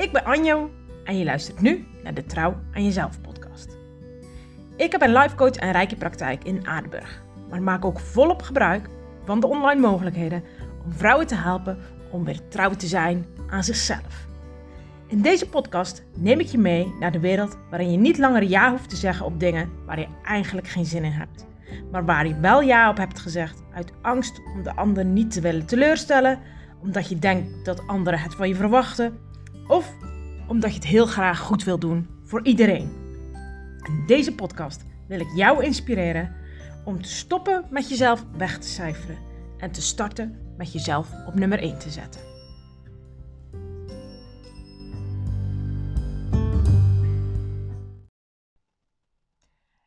Ik ben Anjo en je luistert nu naar de Trouw aan Jezelf podcast. Ik heb een life coach en rijke praktijk in Aardenburg, maar maak ook volop gebruik van de online mogelijkheden om vrouwen te helpen om weer trouw te zijn aan zichzelf. In deze podcast neem ik je mee naar de wereld waarin je niet langer ja hoeft te zeggen op dingen waar je eigenlijk geen zin in hebt, maar waar je wel ja op hebt gezegd uit angst om de ander niet te willen teleurstellen, omdat je denkt dat anderen het van je verwachten of omdat je het heel graag goed wil doen voor iedereen. In deze podcast wil ik jou inspireren om te stoppen met jezelf weg te cijferen en te starten met jezelf op nummer 1 te zetten.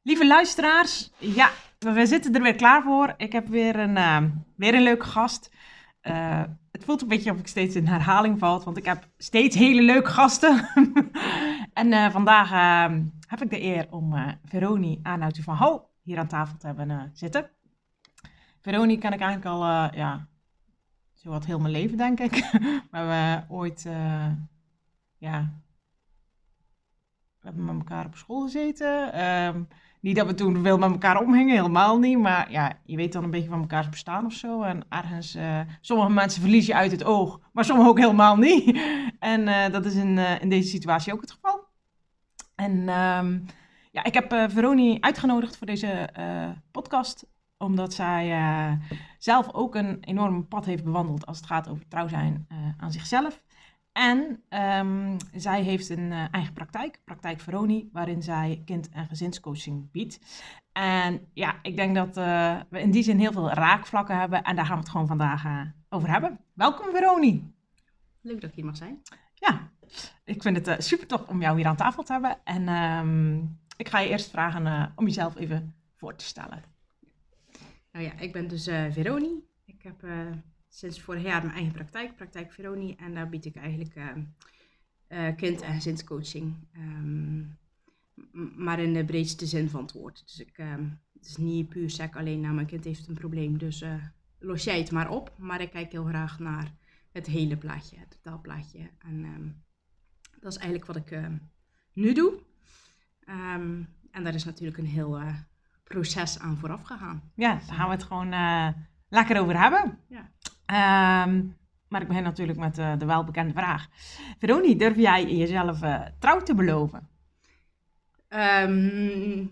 Lieve luisteraars, ja, we zitten er weer klaar voor. Ik heb weer een, uh, weer een leuke gast. Uh, voelt een beetje of ik steeds in herhaling valt, want ik heb steeds hele leuke gasten. en uh, vandaag heb ik de eer om Veroni Arnoud van Hal hier aan tafel te hebben zitten. Veroni ken ik eigenlijk al, ja, zo wat heel mijn leven, denk ik. we hebben ooit, ja, we met elkaar op school gezeten. Um, niet dat we toen veel met elkaar omhingen, helemaal niet. Maar ja, je weet dan een beetje van elkaars bestaan of zo. En ergens, uh, sommige mensen verlies je uit het oog, maar sommige ook helemaal niet. En uh, dat is in, uh, in deze situatie ook het geval. En um, ja, ik heb Veroni uitgenodigd voor deze podcast. Omdat zij zelf ook een enorm pad heeft bewandeld als het gaat over trouw zijn aan zichzelf. En um, zij heeft een uh, eigen praktijk, Praktijk Veroni, waarin zij kind- en gezinscoaching biedt. En ja, ik denk dat uh, we in die zin heel veel raakvlakken hebben en daar gaan we het gewoon vandaag uh, over hebben. Welkom Veroni. Leuk dat ik hier mag zijn. Ja, ik vind het super tof om jou hier aan tafel te hebben. En um, ik ga je eerst vragen om jezelf even voor te stellen. Nou ja, ik ben dus Veroni. Ik heb sinds vorig jaar mijn eigen praktijk, Praktijk Veroni. En daar bied ik eigenlijk uh, uh, kind- en gezinscoaching. Um, maar in de breedste zin van het woord. Dus ik, um, het is niet puur sec alleen, nou mijn kind heeft een probleem, dus uh, los jij het maar op. Maar ik kijk heel graag naar het hele plaatje, het totaalplaatje. En um, dat is eigenlijk wat ik nu doe. en daar is natuurlijk een heel proces aan vooraf gegaan. Ja, daar gaan we het gewoon lekker over hebben. Ja. Um, maar ik begin natuurlijk met uh, de welbekende vraag. Veroni, durf jij jezelf uh, trouw te beloven? Um,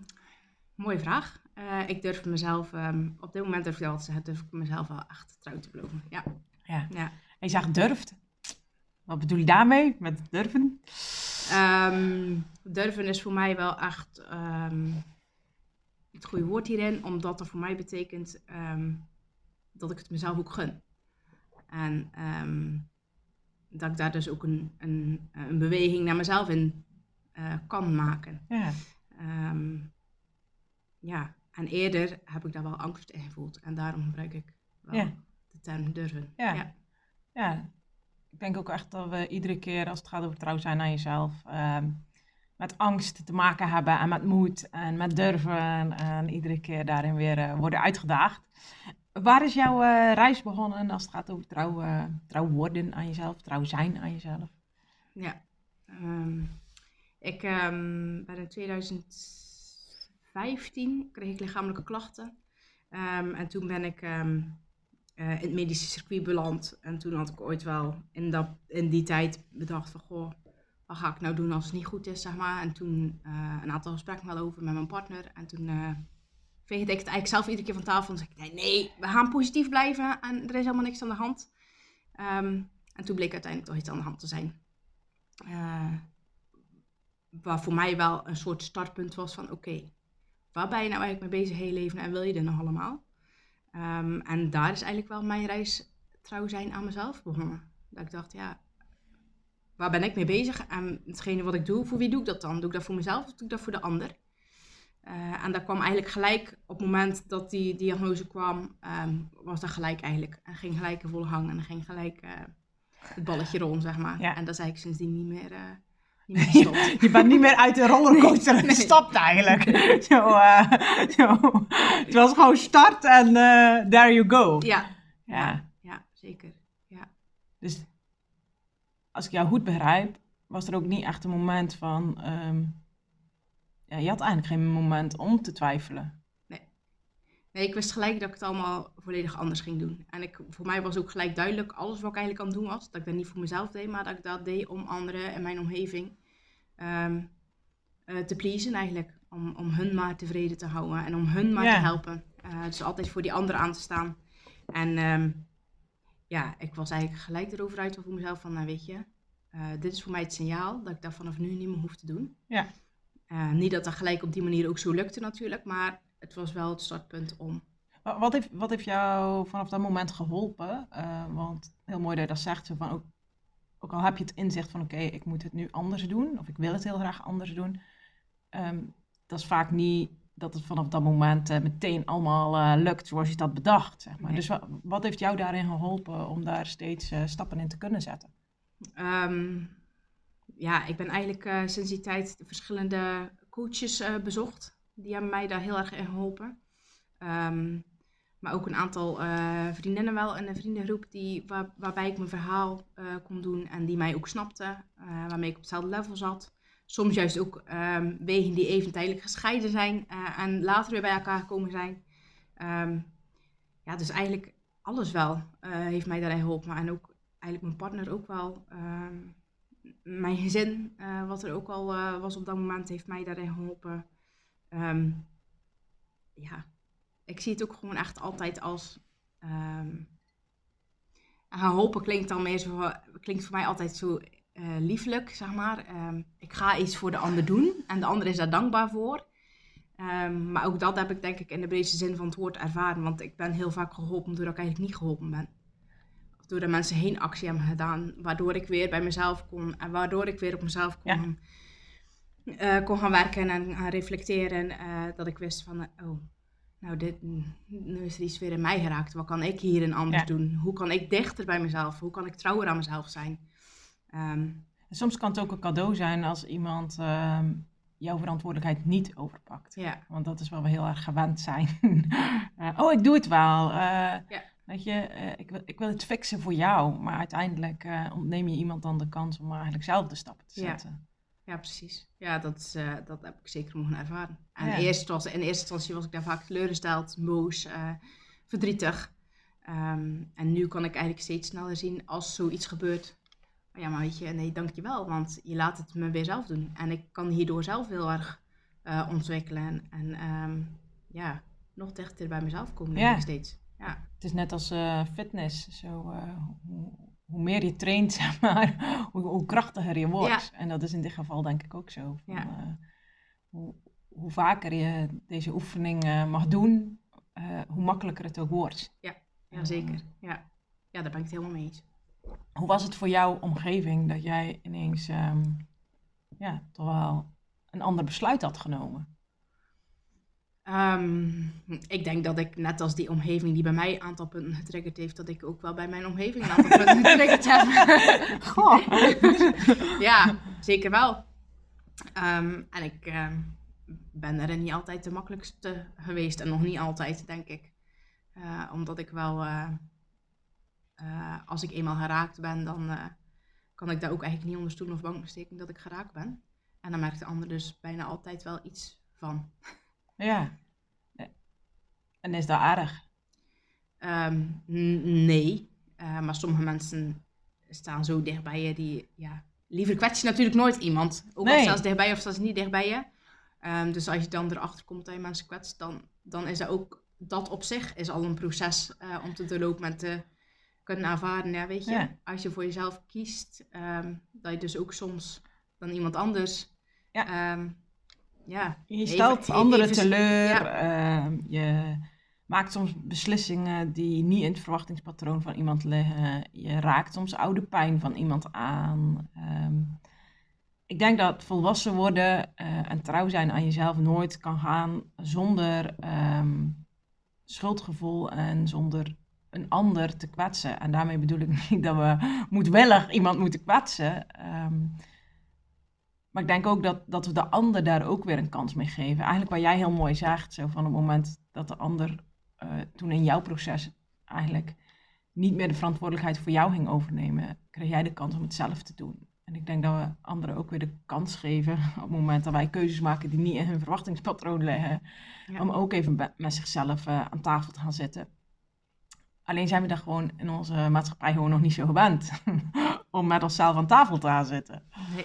mooie vraag. Uh, ik durf mezelf, um, op dit moment durf ik durf ik mezelf wel echt trouw te beloven. Ja. ja. ja. En je zegt durft. Wat bedoel je daarmee met durven? durven is voor mij wel echt het goede woord hierin, omdat dat voor mij betekent dat ik het mezelf ook gun. En um, dat ik daar dus ook een, een, een beweging naar mezelf in uh, kan maken. Ja. Um, ja, en eerder heb ik daar wel angst in gevoeld. En daarom gebruik ik wel ja. de term durven. Ja. ja. ja. ik denk ook echt dat we iedere keer als het gaat over trouw zijn aan jezelf... Um, met angst te maken hebben en met moed en met durven en, iedere keer daarin weer uh, worden uitgedaagd. Waar is jouw uh, reis begonnen als het gaat over trouw, uh, trouw worden aan jezelf, trouw zijn aan jezelf? Ja, um, ik um, ben in 2015 kreeg ik lichamelijke klachten. Um, en toen ben ik uh, in het medische circuit beland. En toen had ik ooit wel in, dat, in die tijd bedacht van, goh, wat ga ik nou doen als het niet goed is, zeg maar. En toen een aantal gesprekken wel over met mijn partner. En toen veegde ik het eigenlijk zelf iedere keer van tafel. En zei ik, nee, we gaan positief blijven en er is helemaal niks aan de hand. Um, en toen bleek uiteindelijk toch iets aan de hand te zijn. Uh, waar voor mij wel een soort startpunt was van, oké, waar ben je nou eigenlijk mee bezig heel leven en wil je dit nog allemaal? Um, en daar is eigenlijk wel mijn reis trouw zijn aan mezelf begonnen. Dat ik dacht, ja, waar ben ik mee bezig? En hetgene wat ik doe, voor wie doe ik dat dan? Doe ik dat voor mezelf of doe ik dat voor de ander? Uh, en dat kwam eigenlijk gelijk op het moment dat die diagnose kwam, um, was dat gelijk eigenlijk. En ging gelijk een volle hang en ging gelijk uh, het balletje rollen, zeg maar. Ja. En dat is eigenlijk sindsdien niet meer, uh, niet meer gestopt. Je bent niet meer uit de rollercoaster nee, gestapt eigenlijk. zo, zo. Het was gewoon start en there you go. Ja. Ja, ja zeker. Ja. Dus als ik jou goed begrijp, was er ook niet echt een moment van. ehm, ja, je had eigenlijk geen moment om te twijfelen. Nee, ik wist gelijk dat ik het allemaal volledig anders ging doen. En ik, voor mij was ook gelijk duidelijk, alles wat ik eigenlijk aan het doen was, dat ik dat niet voor mezelf deed, maar dat ik dat deed om anderen en mijn omgeving ehm, eh, te pleasen eigenlijk. Om, om hun maar tevreden te houden en om hun maar Ja. te helpen. Eh, dus altijd voor die anderen aan te staan. En ehm, ja, ik was eigenlijk gelijk erover uit voor mezelf van, nou weet je, eh, dit is voor mij het signaal dat ik dat vanaf nu niet meer hoef te doen. Ja. Eh, niet dat dat gelijk op die manier ook zo lukte natuurlijk, maar het was wel het startpunt om Wa- Wat heeft, wat heeft jou vanaf dat moment geholpen? Eh, want heel mooi dat je dat zegt. Zo van, ook, ook al heb je het inzicht van oké, ik moet het nu anders doen. Of ik wil het heel graag anders doen. ehm, dat is vaak niet dat het vanaf dat moment eh, meteen allemaal lukt zoals je dat bedacht. Zeg maar. Nee. Dus wa- wat heeft jou daarin geholpen om daar steeds stappen in te kunnen zetten? Ehm, ja, ik ben eigenlijk eh, sinds die tijd de verschillende coaches eh, bezocht. Die hebben mij daar heel erg in geholpen. Ehm, maar ook een aantal eh, vriendinnen wel in een vriendengroep die, waar, waarbij ik mijn verhaal kon doen en die mij ook snapten, eh, waarmee ik op hetzelfde level zat. Soms juist ook ehm, wegen die even tijdelijk gescheiden zijn en later weer bij elkaar gekomen zijn. Ehm, ja, dus eigenlijk alles wel heeft mij daarin geholpen. En ook eigenlijk mijn partner ook wel. Mijn gezin, eh, wat er ook al eh, was op dat moment, heeft mij daarin geholpen. Ehm, ja, ik zie het ook gewoon echt altijd als. ehm en geholpen klinkt dan meer klinkt voor mij altijd zo eh, lieflijk, zeg maar. Ehm, ik ga iets voor de ander doen en de ander is daar dankbaar voor. Maar ook dat heb ik denk ik in de breedste zin van het woord ervaren, want ik ben heel vaak geholpen doordat ik eigenlijk niet geholpen ben of doordat mensen heen actie hebben gedaan, waardoor ik weer bij mezelf kon en waardoor ik weer op mezelf kon, eh, kon gaan werken en gaan reflecteren. eh, dat ik wist van, oh, nou, dit, nu is er iets weer in mij geraakt. Wat kan ik hierin anders Ja. doen? Hoe kan ik dichter bij mezelf? Hoe kan ik trouwer aan mezelf zijn? Ehm, En soms kan het ook een cadeau zijn als iemand ehm, jouw verantwoordelijkheid niet overpakt. ja, Want dat is waar we heel erg gewend zijn. Eh, oh, ik doe het wel. Ja. Weet je, eh, ik, wil, ik wil het fixen voor jou. Maar uiteindelijk eh, ontneem je iemand dan de kans om eigenlijk zelf de stappen te zetten. ja, precies. Ja, dat, is, eh, dat heb ik zeker mogen ervaren. En Ja. eerst was, in eerste instantie was ik daar vaak teleurgesteld, boos, verdrietig. Ehm, en nu kan ik eigenlijk steeds sneller zien als zoiets gebeurt. Maar ja, maar weet je, nee, dankjewel, want je laat het me weer zelf doen. En ik kan hierdoor zelf heel erg ontwikkelen en ehm, ja, nog dichter bij mezelf komen Ja. steeds. Ja, Het is net als eh, fitness. Zo, eh, hoe, hoe meer je traint, zeg maar, hoe, hoe krachtiger je wordt. En dat is in dit geval denk ik ook zo. Van, Ja. eh, hoe, hoe vaker je deze oefening mag doen, hoe makkelijker het ook wordt. ja zeker. Ja. ja, daar ben ik het helemaal mee eens. Hoe was het voor jouw omgeving dat jij ineens ehm, ja, toch wel een ander besluit had genomen? Ehm, ik denk dat ik, net als die omgeving die bij mij een aantal punten getriggerd heeft, dat ik ook wel bij mijn omgeving een aantal punten getriggerd heb. Goh. ja, zeker wel. Ehm, en ik ehm, ben daarin niet altijd de makkelijkste geweest. En nog niet altijd, denk ik. Eh, omdat ik wel, eh, eh, als ik eenmaal geraakt ben, dan kan ik daar ook eigenlijk niet onder stoel of bank steken dat ik geraakt ben. En dan merkt de ander dus bijna altijd wel iets van. Ja. En is dat aardig? Ehm, nee, Eh, maar sommige mensen staan zo dicht bij je die, ja, liever kwets je natuurlijk nooit iemand. Ook al staan ze dichtbij je of staan ze niet dicht bij je. Ehm, dus als je dan erachter komt dat je mensen kwetst, dan, dan is dat ook, dat op zich is al een proces eh, om te doorlopen en te kunnen ervaren. Ja, weet je, Ja. als je voor jezelf kiest, ehm, dat je dus ook soms dan iemand anders, Ja. Ja, Je stelt even- anderen even- teleur. ja. ehm, je maakt soms beslissingen die niet in het verwachtingspatroon van iemand liggen. Je raakt soms oude pijn van iemand aan. Ehm, ik denk dat volwassen worden eh, en trouw zijn aan jezelf nooit kan gaan zonder ehm, schuldgevoel en zonder een ander te kwetsen. En daarmee bedoel ik niet dat we moedwillig iemand moeten kwetsen. Maar ik denk ook dat, dat we de ander daar ook weer een kans mee geven. Eigenlijk wat jij heel mooi zegt, zo van het moment dat de ander eh, toen in jouw proces eigenlijk niet meer de verantwoordelijkheid voor jou ging overnemen, kreeg jij de kans om het zelf te doen. En ik denk dat we anderen ook weer de kans geven op het moment dat wij keuzes maken die niet in hun verwachtingspatroon liggen, Ja. om ook even met zichzelf eh, aan tafel te gaan zitten. Alleen zijn we daar gewoon in onze maatschappij gewoon nog niet zo gewend om met onszelf aan tafel te gaan zitten. Nee.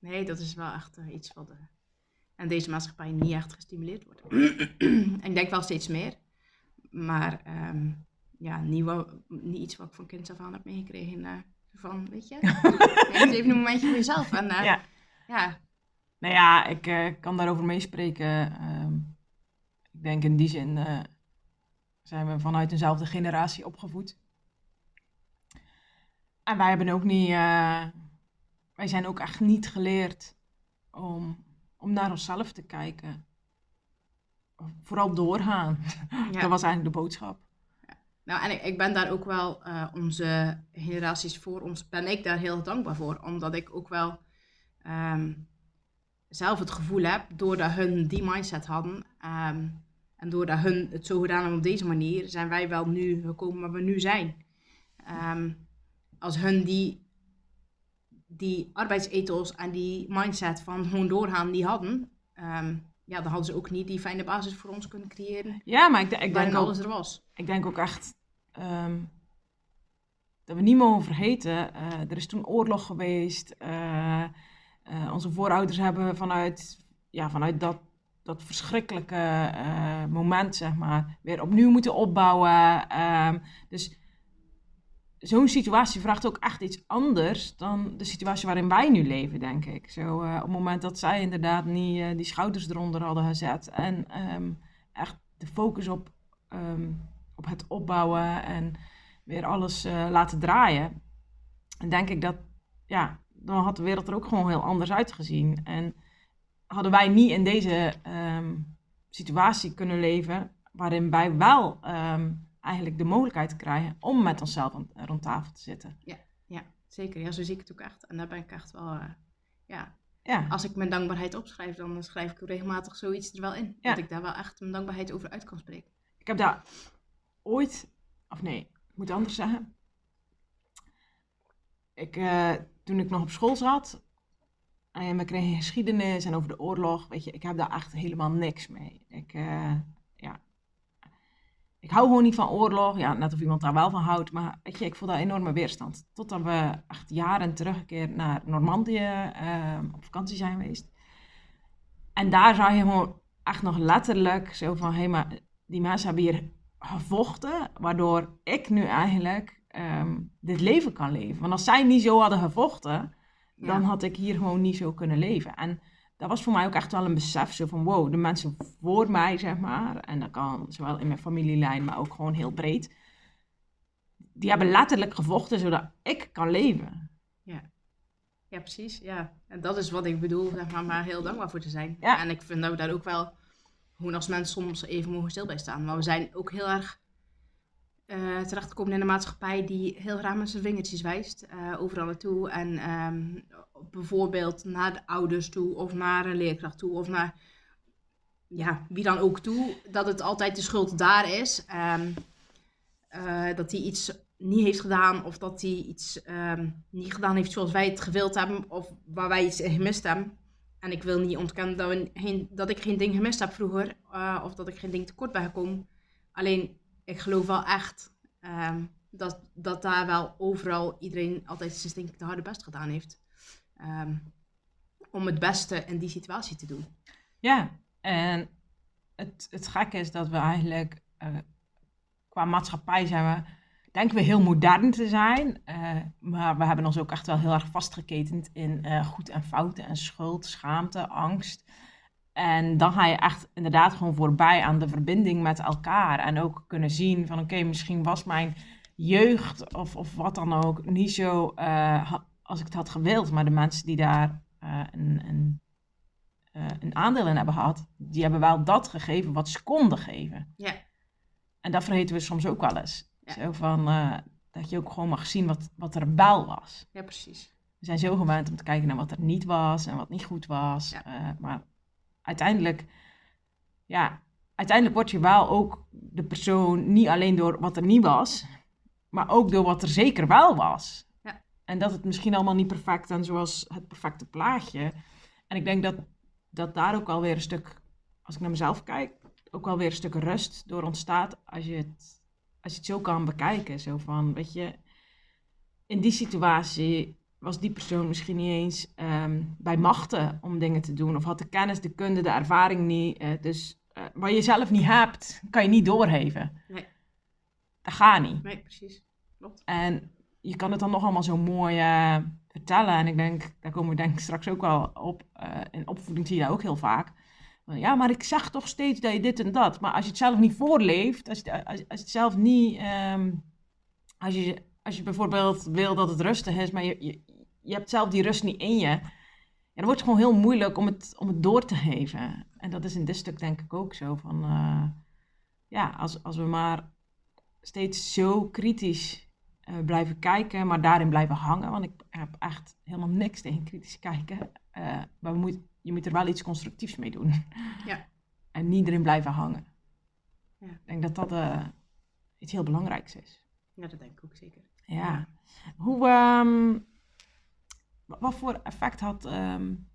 Nee, dat is wel echt eh, iets wat eh, in deze maatschappij niet echt gestimuleerd wordt. ik denk wel steeds meer. Maar ehm, ja, niet, wel- niet iets wat ik van kinds af aan heb meegekregen. eh, van, weet je, even een momentje voor jezelf. En Ja. ja, Nou ja, ik kan daarover meespreken. Ehm, ik denk in die zin zijn we vanuit dezelfde generatie opgevoed. En wij hebben ook niet, wij zijn ook echt niet geleerd om, om naar onszelf te kijken. Vooral doorgaan. ja. Dat was eigenlijk de boodschap. Nou, en ik, ik ben daar ook wel, eh, onze generaties voor ons, ben ik daar heel dankbaar voor. Omdat ik ook wel ehm, zelf het gevoel heb, doordat hun die mindset hadden, ehm, en doordat hun het zo gedaan hebben op deze manier, zijn wij wel nu gekomen waar we nu zijn. Ehm, als hun die, die arbeidsethos en die mindset van gewoon doorgaan die hadden, ehm, ja, dan hadden ze ook niet die fijne basis voor ons kunnen creëren, Ja, maar ik, ik, denk ook, alles er was. ik denk ook echt ehm, dat we niet mogen vergeten. eh, er is toen oorlog geweest. eh, eh, onze voorouders hebben vanuit, ja, vanuit dat, dat verschrikkelijke moment, zeg maar, weer opnieuw moeten opbouwen. Ehm, dus zo'n situatie vraagt ook echt iets anders dan de situatie waarin wij nu leven, denk ik. Zo, eh, op het moment dat zij inderdaad niet eh, die schouders eronder hadden gezet en ehm, echt de focus op, ehm, op het opbouwen en weer alles eh, laten draaien, denk ik dat, ja, dan had de wereld er ook gewoon heel anders uitgezien. En hadden wij niet in deze ehm, situatie kunnen leven, waarin wij wel eigenlijk de mogelijkheid krijgen om met onszelf rond tafel te zitten. Ja, zeker. Ja, zo zie ik het ook echt. En daar ben ik echt wel, eh, ja, Ja, als ik mijn dankbaarheid opschrijf, dan schrijf ik regelmatig zoiets er wel in. Ja. Dat ik daar wel echt mijn dankbaarheid over uit kan spreken. ik heb daar ooit, of nee, ik moet anders zeggen. Ik, eh, toen ik nog op school zat en we kregen geschiedenis en over de oorlog, weet je, ik heb daar echt helemaal niks mee. Ik, eh, ja, ik hou gewoon niet van oorlog. Ja, net of iemand daar wel van houdt, maar weet je, ik voel daar enorme weerstand. Totdat we echt jaren terug een keer naar Normandië eh, op vakantie zijn geweest. En daar zag je gewoon echt nog letterlijk zo van, hé, hey, maar die mensen hebben hier gevochten, waardoor ik nu eigenlijk ehm, dit leven kan leven. Want als zij niet zo hadden gevochten, dan had ik hier gewoon niet zo kunnen leven. En dat was voor mij ook echt wel een besef zo van, wow, de mensen voor mij, zeg maar, en dat kan zowel in mijn familielijn, maar ook gewoon heel breed, die hebben letterlijk gevochten zodat ik kan leven. Ja, precies. Ja. En dat is wat ik bedoel, zeg maar, maar heel dankbaar voor te zijn. Ja. En ik vind dat we daar ook wel, gewoon als mensen soms even mogen stil bij staan. Maar we zijn ook heel erg eh terechtgekomen in een maatschappij die heel graag met zijn vingertjes wijst. eh, overal naartoe. En ehm, bijvoorbeeld naar de ouders toe, of naar een leerkracht toe, of naar ja, wie dan ook toe. Dat het altijd de schuld daar is. Eh, dat hij iets niet heeft gedaan of dat hij iets ehm, niet gedaan heeft zoals wij het gewild hebben of waar wij iets gemist hebben. En ik wil niet ontkennen dat, dat ik geen ding gemist heb vroeger of dat ik geen ding tekort ben gekomen. Alleen ik geloof wel echt ehm, dat, dat daar wel overal iedereen altijd zijn stinkende harde best gedaan heeft. Ehm, om het beste in die situatie te doen. Ja, en het, het gekke is dat we eigenlijk eh, qua maatschappij zijn we, denken we heel modern te zijn. eh, maar we hebben ons ook echt wel heel erg vastgeketend in eh, goed en fouten en schuld, schaamte, angst. En dan ga je echt inderdaad gewoon voorbij aan de verbinding met elkaar. En ook kunnen zien van oké, misschien was mijn jeugd of, of wat dan ook niet zo eh, als ik het had gewild. Maar de mensen die daar eh, een, een eh, een aandeel in hebben gehad, die hebben wel dat gegeven wat ze konden geven. Ja. En dat vergeten we soms ook wel eens. Ja. Zo van, dat je ook gewoon mag zien wat, wat er wel was. Ja, precies. We zijn zo gewend om te kijken naar wat er niet was en wat niet goed was. Ja. Maar uiteindelijk, ja, uiteindelijk word je wel ook de persoon niet alleen door wat er niet was, maar ook door wat er zeker wel was. Ja. En dat het misschien allemaal niet perfect en zoals het perfecte plaatje. En ik denk dat, dat daar ook alweer een stuk, als ik naar mezelf kijk, ook alweer een stuk rust door ontstaat als je het, als je het zo kan bekijken. Zo van, weet je, in die situatie was die persoon misschien niet eens ehm, bij machten om dingen te doen. Of had de kennis, de kunde, de ervaring niet. eh, dus uh, wat je zelf niet hebt, kan je niet doorgeven. Nee. Dat gaat niet. Nee, precies. Klopt. En je kan het dan nog allemaal zo mooi uh, vertellen. En ik denk, daar komen we denk ik straks ook wel op. In opvoeding zie je dat ook heel vaak. Ja, maar ik zeg toch steeds dat je dit en dat. Maar als je het zelf niet voorleeft, als je, als, als je het zelf niet... Um, als, je, als je bijvoorbeeld wil dat het rustig is, maar je, je, je hebt zelf die rust niet in je... Ja, dan wordt het gewoon heel moeilijk om het, om het door te geven. En dat is in dit stuk denk ik ook zo. Van, uh, ja, als, als we maar steeds zo kritisch uh, blijven kijken, maar daarin blijven hangen. Want ik heb echt helemaal niks tegen kritisch kijken. Uh, maar we moet, je moet er wel iets constructiefs mee doen. Ja. En niet erin blijven hangen. Ja. Ik denk dat dat iets heel belangrijks is. Ja, dat denk ik ook zeker. Ja. Hoe, um, wat voor effect had, um,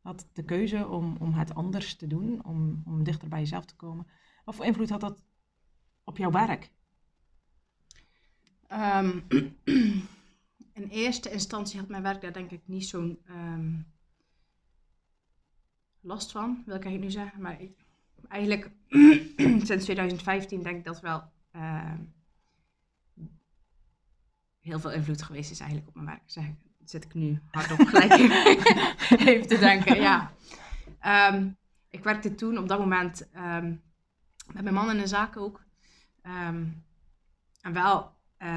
had de keuze om, om het anders te doen, om, om dichter bij jezelf te komen? Wat voor invloed had dat op jouw werk? Um, in eerste instantie had mijn werk daar denk ik niet zo'n um, last van, wil ik eigenlijk nu zeggen. Maar ik, eigenlijk sinds 2015 denk ik dat wel heel veel invloed geweest is eigenlijk op mijn werk. Zeg, zit ik nu hardop gelijk even te denken. Ja. Um, ik werkte toen op dat moment met mijn man in de zaak ook. en wel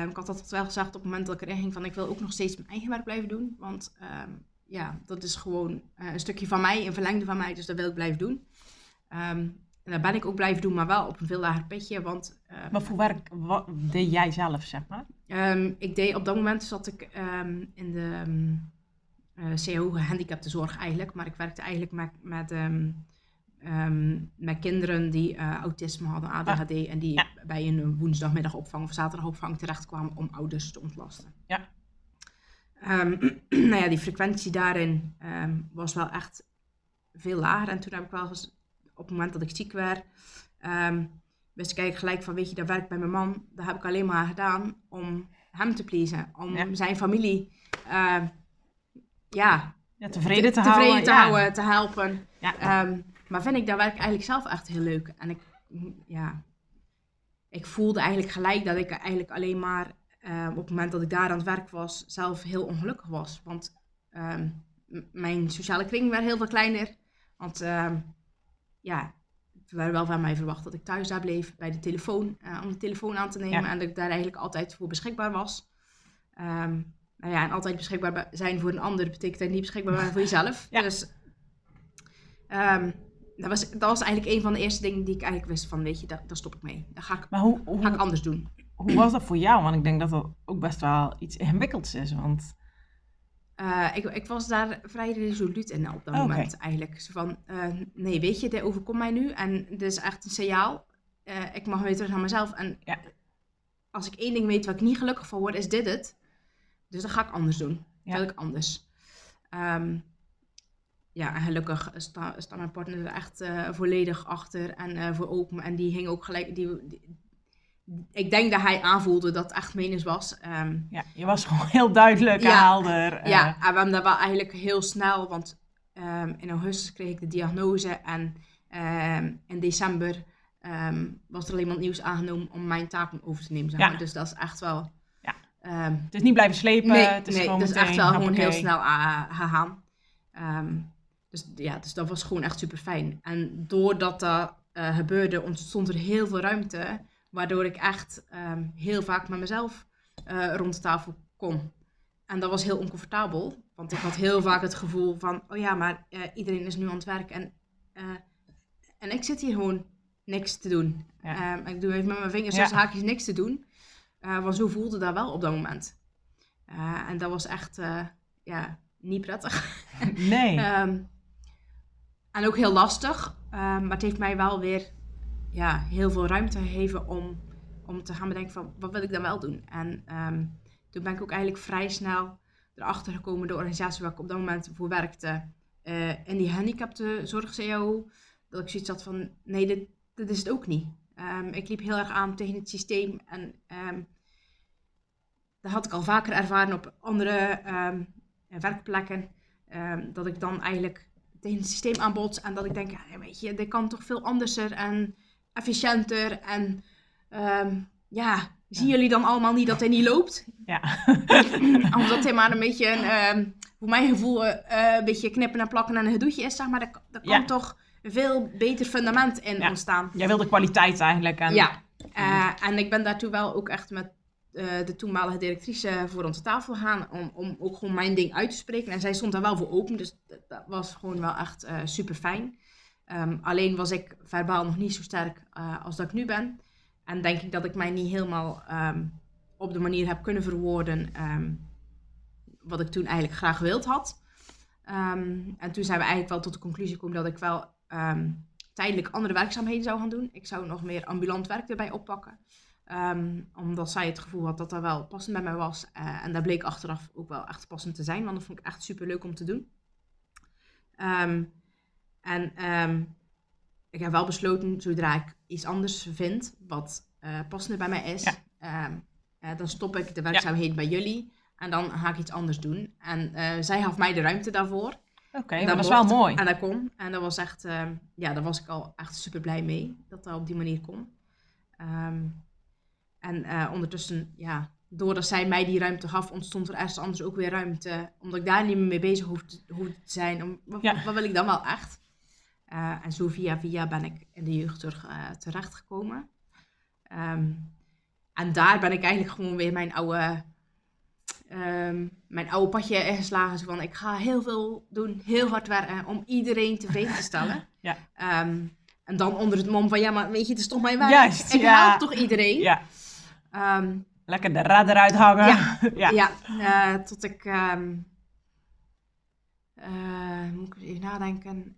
ik had dat wel gezegd op het moment dat ik erin ging van ik wil ook nog steeds mijn eigen werk blijven doen. Want ja, dat is gewoon uh, een stukje van mij, een verlengde van mij, dus dat wil ik blijven doen. Um, en dat ben ik ook blijven doen, maar wel op een veel lager pitje. Want, wat voor werk wat deed jij zelf, zeg maar? ik deed op dat moment zat ik in de uh, CO gehandicaptenzorg eigenlijk, maar ik werkte eigenlijk met, met Um, met kinderen die uh, autisme hadden, ADHD, ah, en die ja. bij een woensdagmiddagopvang of zaterdagopvang terechtkwamen om ouders te ontlasten. Ja. Um, nou ja, die frequentie daarin um, was wel echt veel lager. En toen heb ik wel eens, op het moment dat ik ziek werd, wist ik eigenlijk gelijk van, weet je, dat werk bij mijn man, dat heb ik alleen maar gedaan om hem te pleasen, om ja. zijn familie, uh, ja, ja, tevreden te, te houden, tevreden te, ja. houden, te helpen. Ja. Maar vind ik dat werk eigenlijk zelf echt heel leuk. En ik, ja, ik voelde eigenlijk gelijk dat ik eigenlijk alleen maar uh, op het moment dat ik daar aan het werk was, zelf heel ongelukkig was. Want mijn sociale kring werd heel veel kleiner. Want ja, het werd wel van mij verwacht dat ik thuis daar bleef bij de telefoon, uh, om de telefoon aan te nemen. Ja. En dat ik daar eigenlijk altijd voor beschikbaar was. Um, nou ja, en altijd beschikbaar zijn voor een ander betekent dat niet beschikbaar zijn voor jezelf. Ja. Dus um, dat was, dat was eigenlijk een van de eerste dingen die ik eigenlijk wist van, weet je, daar, daar stop ik mee. Dat ga ik, Maar hoe, hoe, ga ik anders doen. hoe was dat voor jou? Want ik denk dat dat ook best wel iets ingewikkelds is. Want Uh, ik, ik was daar vrij resoluut in op dat moment eigenlijk. Zo van, uh, nee, weet je, dit overkomt mij nu en dit is echt een signaal. Uh, ik mag weer terug naar mezelf. En Ja. als ik één ding weet waar ik niet gelukkig van word, is dit het. Dus dat ga ik anders doen. Ja. Wil ik anders. Ehm, ja, en gelukkig staat sta mijn partner er echt eh, volledig achter en eh, voor open. En die hing ook gelijk... Die, die- ik denk dat hij aanvoelde dat het echt menens was. Ehm, ja, je was gewoon heel duidelijk Ja. helder. eh, ja, en we hebben dat wel eigenlijk heel snel, want ehm, in augustus kreeg ik de diagnose en ehm, in december was er iemand nieuws aangenomen om mijn taak over te nemen. Zeg Ja. maar. Dus dat is echt wel. Ja. Het is niet blijven slepen. nee, het is nee gewoon dat is echt wel gewoon heel snel ah, gegaan. Dus ja, dus dat was gewoon echt super fijn. En doordat dat eh, gebeurde, ontstond er heel veel ruimte, waardoor ik echt ehm, heel vaak met mezelf eh, rond de tafel kon. En dat was heel oncomfortabel, want ik had heel vaak het gevoel van, oh ja, maar eh, iedereen is nu aan het werk en, eh, en ik zit hier gewoon niks te doen. Ja. Ehm, ik doe even met mijn vingers Ja. haakjes niks te doen. Want zo voelde dat wel op dat moment. En dat was echt, ja, niet prettig. Nee. Ehm, en ook heel lastig. Maar het heeft mij wel weer ja, heel veel ruimte gegeven om, om te gaan bedenken van wat wil ik dan wel doen. En ehm, toen ben ik ook eigenlijk vrij snel erachter gekomen, de organisatie waar ik op dat moment voor werkte, uh, in die handicaptenzorg-CAO, dat ik zoiets had van, nee, dit, dit is het ook niet. Ehm, ik liep heel erg aan tegen het systeem en um, dat had ik al vaker ervaren op andere werkplekken, dat ik dan eigenlijk tegen het systeem aanbots en dat ik denk, ja, weet je, dit kan toch veel anderser en efficiënter en ja, zien jullie dan allemaal niet dat hij niet loopt? Ja. Omdat hij maar een beetje, een, um, voor mijn gevoel, uh, een beetje knippen en plakken en een gedoetje is, zeg maar. Daar, daar kan toch een veel beter fundament in ja. ontstaan. Jij wil de kwaliteit eigenlijk. En... Ja. Uh, en ik ben daartoe wel ook echt met uh, de toenmalige directrice voor onze tafel gaan om, om ook gewoon mijn ding uit te spreken. En zij stond daar wel voor open, dus dat, dat was gewoon wel echt super fijn. Um, alleen was ik verbaal nog niet zo sterk als dat ik nu ben. En denk ik dat ik mij niet helemaal um, op de manier heb kunnen verwoorden um, wat ik toen eigenlijk graag gewild had. Um, en toen zijn we eigenlijk wel tot de conclusie gekomen dat ik wel tijdelijk andere werkzaamheden zou gaan doen. Ik zou nog meer ambulant werk erbij oppakken. omdat zij het gevoel had dat dat wel passend bij mij was. Uh, en dat bleek achteraf ook wel echt passend te zijn, want dat vond ik echt super leuk om te doen. En ik heb wel besloten, zodra ik iets anders vind wat uh, passender bij mij is, ja. uh, dan stop ik de werkzaamheden bij jullie en dan ga ik iets anders doen. En uh, zij gaf mij de ruimte daarvoor. Oké, okay, dat was wel mooi. En dat kon. En dat was echt, ehm, ja, daar was ik al echt super blij mee, dat dat op die manier kon. Um, en ondertussen, ja, doordat zij mij die ruimte gaf, ontstond er ergens anders ook weer ruimte. Omdat ik daar niet meer mee bezig hoefde, hoefde te zijn. Om, wat, ja. wat wil ik dan wel echt? Uh, en zo via via ben ik in de jeugdzorg uh, terechtgekomen. Um, en daar ben ik eigenlijk gewoon weer mijn oude, um, mijn oude padje ingeslagen. Zo van, ik ga heel veel doen, heel hard werken om iedereen tevreden te stellen. ja. Um, en dan onder het mom van, ja, maar weet je, het is toch mijn werk. Juist, ik ja. help toch iedereen. Ja. Lekker de rad eruit hangen. Ja, ja. ja uh, tot ik... Moet ik even nadenken.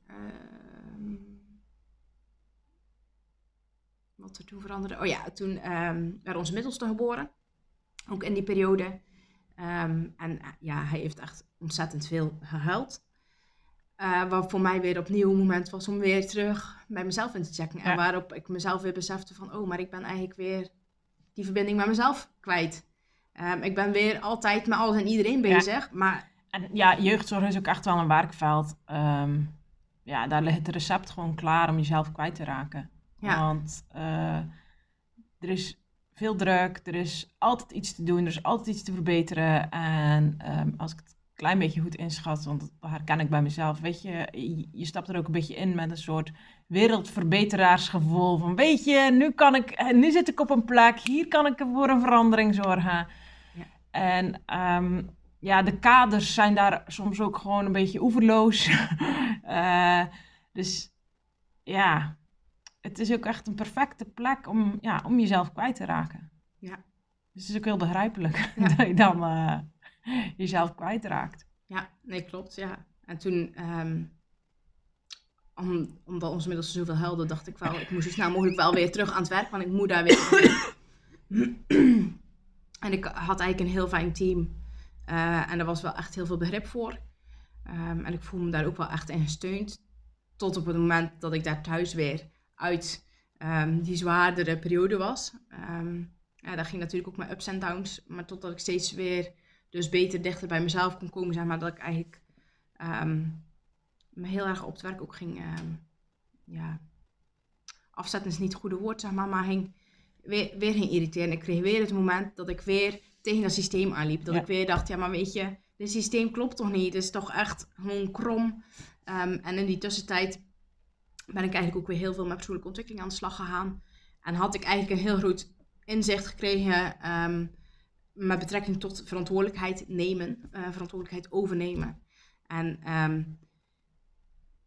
Wat er toen veranderde. Oh ja, toen um, werd onze middelste geboren. Ook in die periode. Um, en ja, hij heeft echt ontzettend veel gehuild. Uh, wat voor mij weer opnieuw een moment was om weer terug bij mezelf in te checken. En waarop ik mezelf weer besefte van, oh, maar ik ben eigenlijk weer die verbinding met mezelf kwijt. Um, ik ben weer altijd met alles en iedereen bezig, ja. maar... En ja, jeugdzorg is ook echt wel een werkveld. Um, ja, daar ligt het recept gewoon klaar om jezelf kwijt te raken. Ja. Want uh, er is veel druk, er is altijd iets te doen, er is altijd iets te verbeteren. En um, als ik het een klein beetje goed inschat, want dat herken ik bij mezelf, weet je, je, je stapt er ook een beetje in met een soort wereldverbeteraarsgevoel. Van weet je, nu, kan ik, nu zit ik op een plek, hier kan ik voor een verandering zorgen. Ja. En um, ja, de kaders zijn daar soms ook gewoon een beetje oeverloos. uh, dus ja, het is ook echt een perfecte plek om, ja, om jezelf kwijt te raken. Ja. Dus het is ook heel begrijpelijk ja. dat je dan uh, jezelf kwijtraakt. Ja, nee, klopt. Ja. En toen, um, om, omdat ons inmiddels zoveel helden, dacht ik wel, ik moest zo snel mogelijk wel weer terug aan het werk, want ik moet daar weer. en ik had eigenlijk een heel fijn team. Uh, en er was wel echt heel veel begrip voor. Um, en ik voelde me daar ook wel echt in gesteund. Tot op het moment dat ik daar thuis weer uit um, die zwaardere periode was. Um, ja, dat ging natuurlijk ook met ups en downs. Maar totdat ik steeds weer dus beter dichter bij mezelf kon komen. Zeg maar dat ik eigenlijk um, me heel erg op het werk ook ging... ja, afzetten is niet het goede woord, zeg maar. Maar ging, weer, weer ging irriteren. Ik kreeg weer het moment dat ik weer tegen dat systeem aanliep. Dat ik weer dacht, ja maar weet je, dit systeem klopt toch niet? Het is toch echt gewoon krom. Um, en in die tussentijd ben ik eigenlijk ook weer heel veel met persoonlijke ontwikkeling aan de slag gegaan. En had ik eigenlijk een heel groot inzicht gekregen um, met betrekking tot verantwoordelijkheid nemen, uh, verantwoordelijkheid overnemen. En um,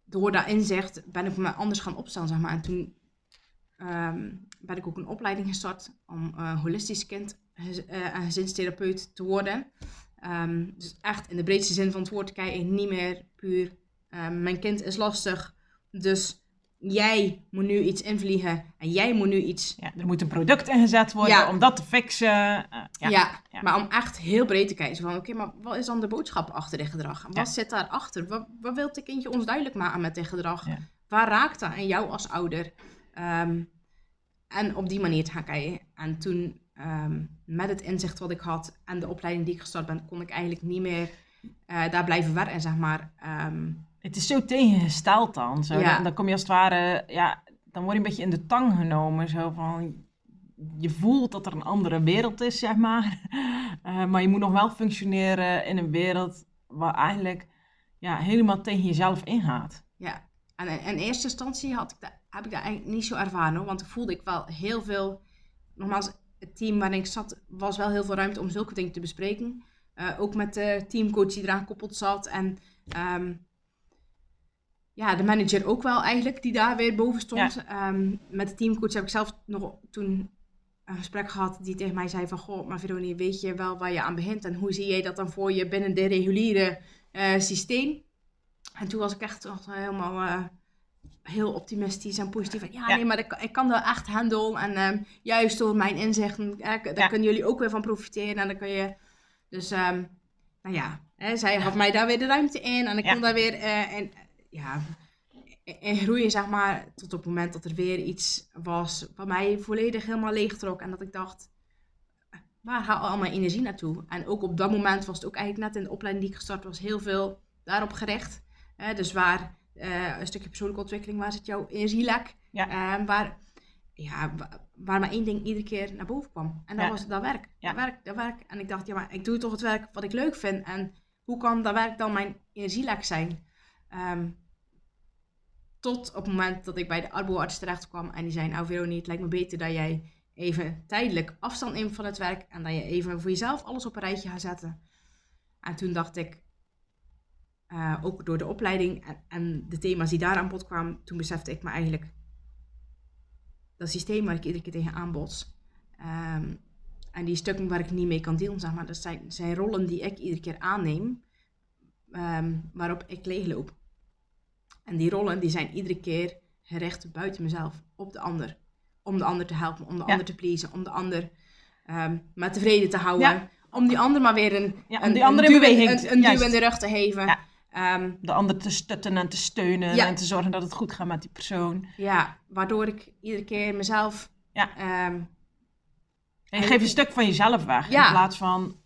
door dat inzicht ben ik me anders gaan opstellen, zeg maar. En toen um, ben ik ook een opleiding gestart om uh, holistisch kind uh, en gezinstherapeut te worden. Dus echt in de breedste zin van het woord kijken, niet meer puur mijn kind is lastig, dus jij moet nu iets invliegen en jij moet nu iets... Ja, er moet een product ingezet worden Ja. om dat te fixen. Eh, ja. Ja, maar om echt heel breed te kijken. Zo van, oké, maar wat is dan de boodschap achter dit gedrag? En wat zit daarachter? Wat, wat wil het kindje ons duidelijk maken met dit gedrag? Waar raakt dat aan jou als ouder? Ehm, en op die manier te gaan kijken. En toen, ehm, met het inzicht wat ik had en de opleiding die ik gestart ben, kon ik eigenlijk niet meer eh, daar blijven werken, zeg maar. Ehm, Het is zo tegengesteld dan. Zo. Ja. Dan, dan kom je als het ware, ja, dan word je een beetje in de tang genomen. Zo van, je voelt dat er een andere wereld is, zeg maar. Eh, maar je moet nog wel functioneren in een wereld waar eigenlijk ja, helemaal tegen jezelf ingaat. Ja, en in, eerste instantie had ik dat, heb ik dat eigenlijk niet zo ervaren. hoor, Want toen voelde ik wel heel veel... Nogmaals, het team waarin ik zat, was wel heel veel ruimte om zulke dingen te bespreken. Eh, ook met de teamcoach die eraan gekoppeld zat. En ehm, ja, de manager ook wel eigenlijk, die daar weer boven stond. Ehm, met de teamcoach heb ik zelf nog toen een gesprek gehad die tegen mij zei van... Goh, maar Veronie, weet je wel waar je aan begint? En hoe zie jij dat dan voor je binnen de reguliere eh, systeem? En toen was ik echt nog helemaal eh, heel optimistisch en positief. Ja, Ja. nee, maar ik, ik kan dat echt handelen. En ehm, juist door mijn inzichten, eh, daar Ja. kunnen jullie ook weer van profiteren. En dan kun je... Dus, ehm, nou ja, hè, zij had mij daar weer de ruimte in. En ik kon daar weer en, ja, in- in groeien, zeg maar. Tot op het moment dat er weer iets was wat mij volledig helemaal leeg trok. En dat ik dacht, waar gaat al mijn energie naartoe? En ook op dat moment was het ook eigenlijk net in de opleiding die ik gestart was, heel veel daarop gericht. Dus waar eh, een stukje persoonlijke ontwikkeling, waar zit jouw energielek? Ja. Eh, waar, ja, wa- waar maar één ding iedere keer naar boven kwam. En dat Ja. was dat werk. Ja. Dat werk, dat werk. En ik dacht, ja, maar ik doe toch het werk wat ik leuk vind. En hoe kan dat werk dan mijn energielek zijn? Ehm, tot op het moment dat ik bij de arboarts terecht kwam en die zei, nou Veronie, het lijkt me beter dat jij even tijdelijk afstand neemt van het werk en dat je even voor jezelf alles op een rijtje gaat zetten. En toen dacht ik, eh, ook door de opleiding en, en de thema's die daar aan bod kwamen, toen besefte ik me eigenlijk dat systeem waar ik iedere keer tegen aanbots. ehm, en die stukken waar ik niet mee kan dealen, zeg maar, dat zijn, zijn rollen die ik iedere keer aanneem, ehm, waarop ik leegloop. En die rollen die zijn iedere keer gericht buiten mezelf, op de ander. Om de ander te helpen, om de Ja. ander te pleasen, om de ander ehm, maar tevreden te houden. Ja. Om die ander maar weer een, Ja, een, die ander een in duw, in- beweging een, duw in de rug te geven. Ehm, De ander te stutten en te steunen en te zorgen dat het goed gaat met die persoon. ja, waardoor ik iedere keer mezelf... Ja. ehm, En je geeft een stuk van jezelf weg. In plaats van,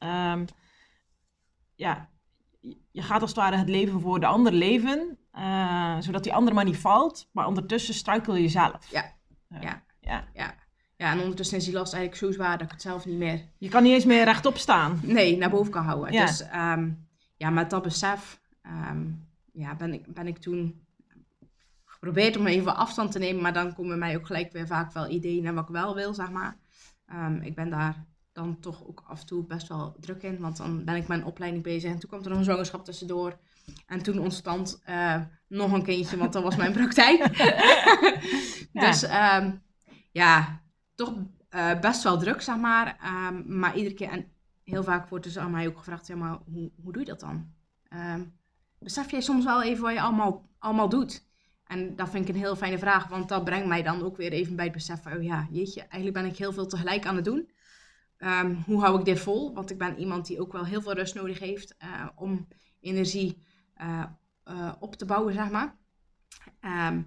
ja, je- je gaat als het ware het leven voor de ander leven. Eh, zodat die ander maar niet valt. Maar ondertussen struikel je zelf. Ja. Eh, Ja. ja. ja. ja, en ondertussen is die last eigenlijk zo zwaar dat ik het zelf niet meer... Je kan niet eens meer rechtop staan. Nee, naar boven kan houden. Ja. Dus ehm, ja, met dat besef ehm, ja, ben, ik, ben ik toen geprobeerd om even afstand te nemen. Maar dan komen mij ook gelijk weer vaak wel ideeën naar wat ik wel wil, zeg maar. Ehm, ik ben daar dan toch ook af en toe best wel druk in. Want dan ben ik een opleiding bezig. En toen kwam er nog een zwangerschap tussendoor. En toen ontstond eh, nog een kindje, want dat was mijn praktijk. Dus ehm, ja, toch eh, best wel druk, zeg maar. Ehm, maar iedere keer, en heel vaak wordt dus aan mij ook gevraagd, ja, maar hoe, hoe doe je dat dan? Ehm, besef jij soms wel even wat je allemaal, allemaal doet? En dat vind ik een heel fijne vraag, want dat brengt mij dan ook weer even bij het besef van, oh ja, jeetje, eigenlijk ben ik heel veel tegelijk aan het doen. Hoe hou ik dit vol? Want ik ben iemand die ook wel heel veel rust nodig heeft eh, om energie eh, eh, op te bouwen, zeg maar. Ehm,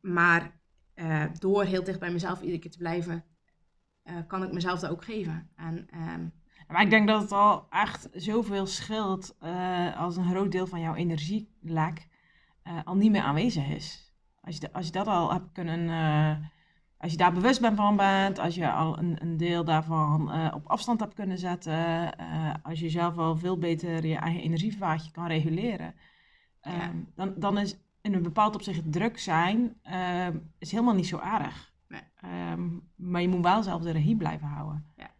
maar eh, door heel dicht bij mezelf iedere keer te blijven, kan ik mezelf dat ook geven. En ehm, Maar ik denk dat het al echt zoveel scheelt als een groot deel van jouw energielek al niet meer aanwezig is. Als je, als je dat al hebt kunnen, als je daar bewust bent van bent, als je al een, een deel daarvan eh, op afstand hebt kunnen zetten, eh, als je zelf al veel beter je eigen energievaartje kan reguleren, ehm, Ja. dan, dan is in een bepaald opzicht druk zijn ehm, is helemaal niet zo erg. Nee. Ehm, maar je moet wel zelf de regie blijven houden. Ja.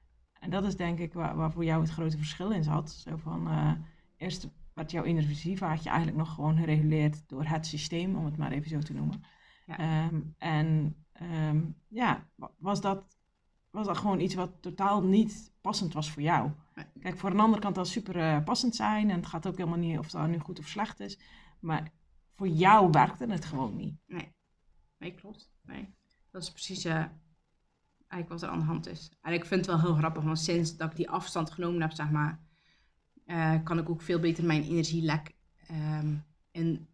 En dat is denk ik waar, waar voor jou het grote verschil in zat. Zo van, eh, eerst werd jouw energievaartje eigenlijk nog gewoon gereguleerd door het systeem, om het maar even zo te noemen. Ja. En ehm, ja, wa- was dat, was dat gewoon iets wat totaal niet passend was voor jou. Nee. Kijk, voor een ander kan dat super eh, passend zijn en het gaat ook helemaal niet of dat nu goed of slecht is. Maar voor jou werkte het gewoon niet. Nee. Nee, klopt. Nee. Dat is precies eh, eigenlijk wat er aan de hand is. En ik vind het wel heel grappig, want sinds dat ik die afstand genomen heb, zeg maar, eh, kan ik ook veel beter mijn energielek ehm, in,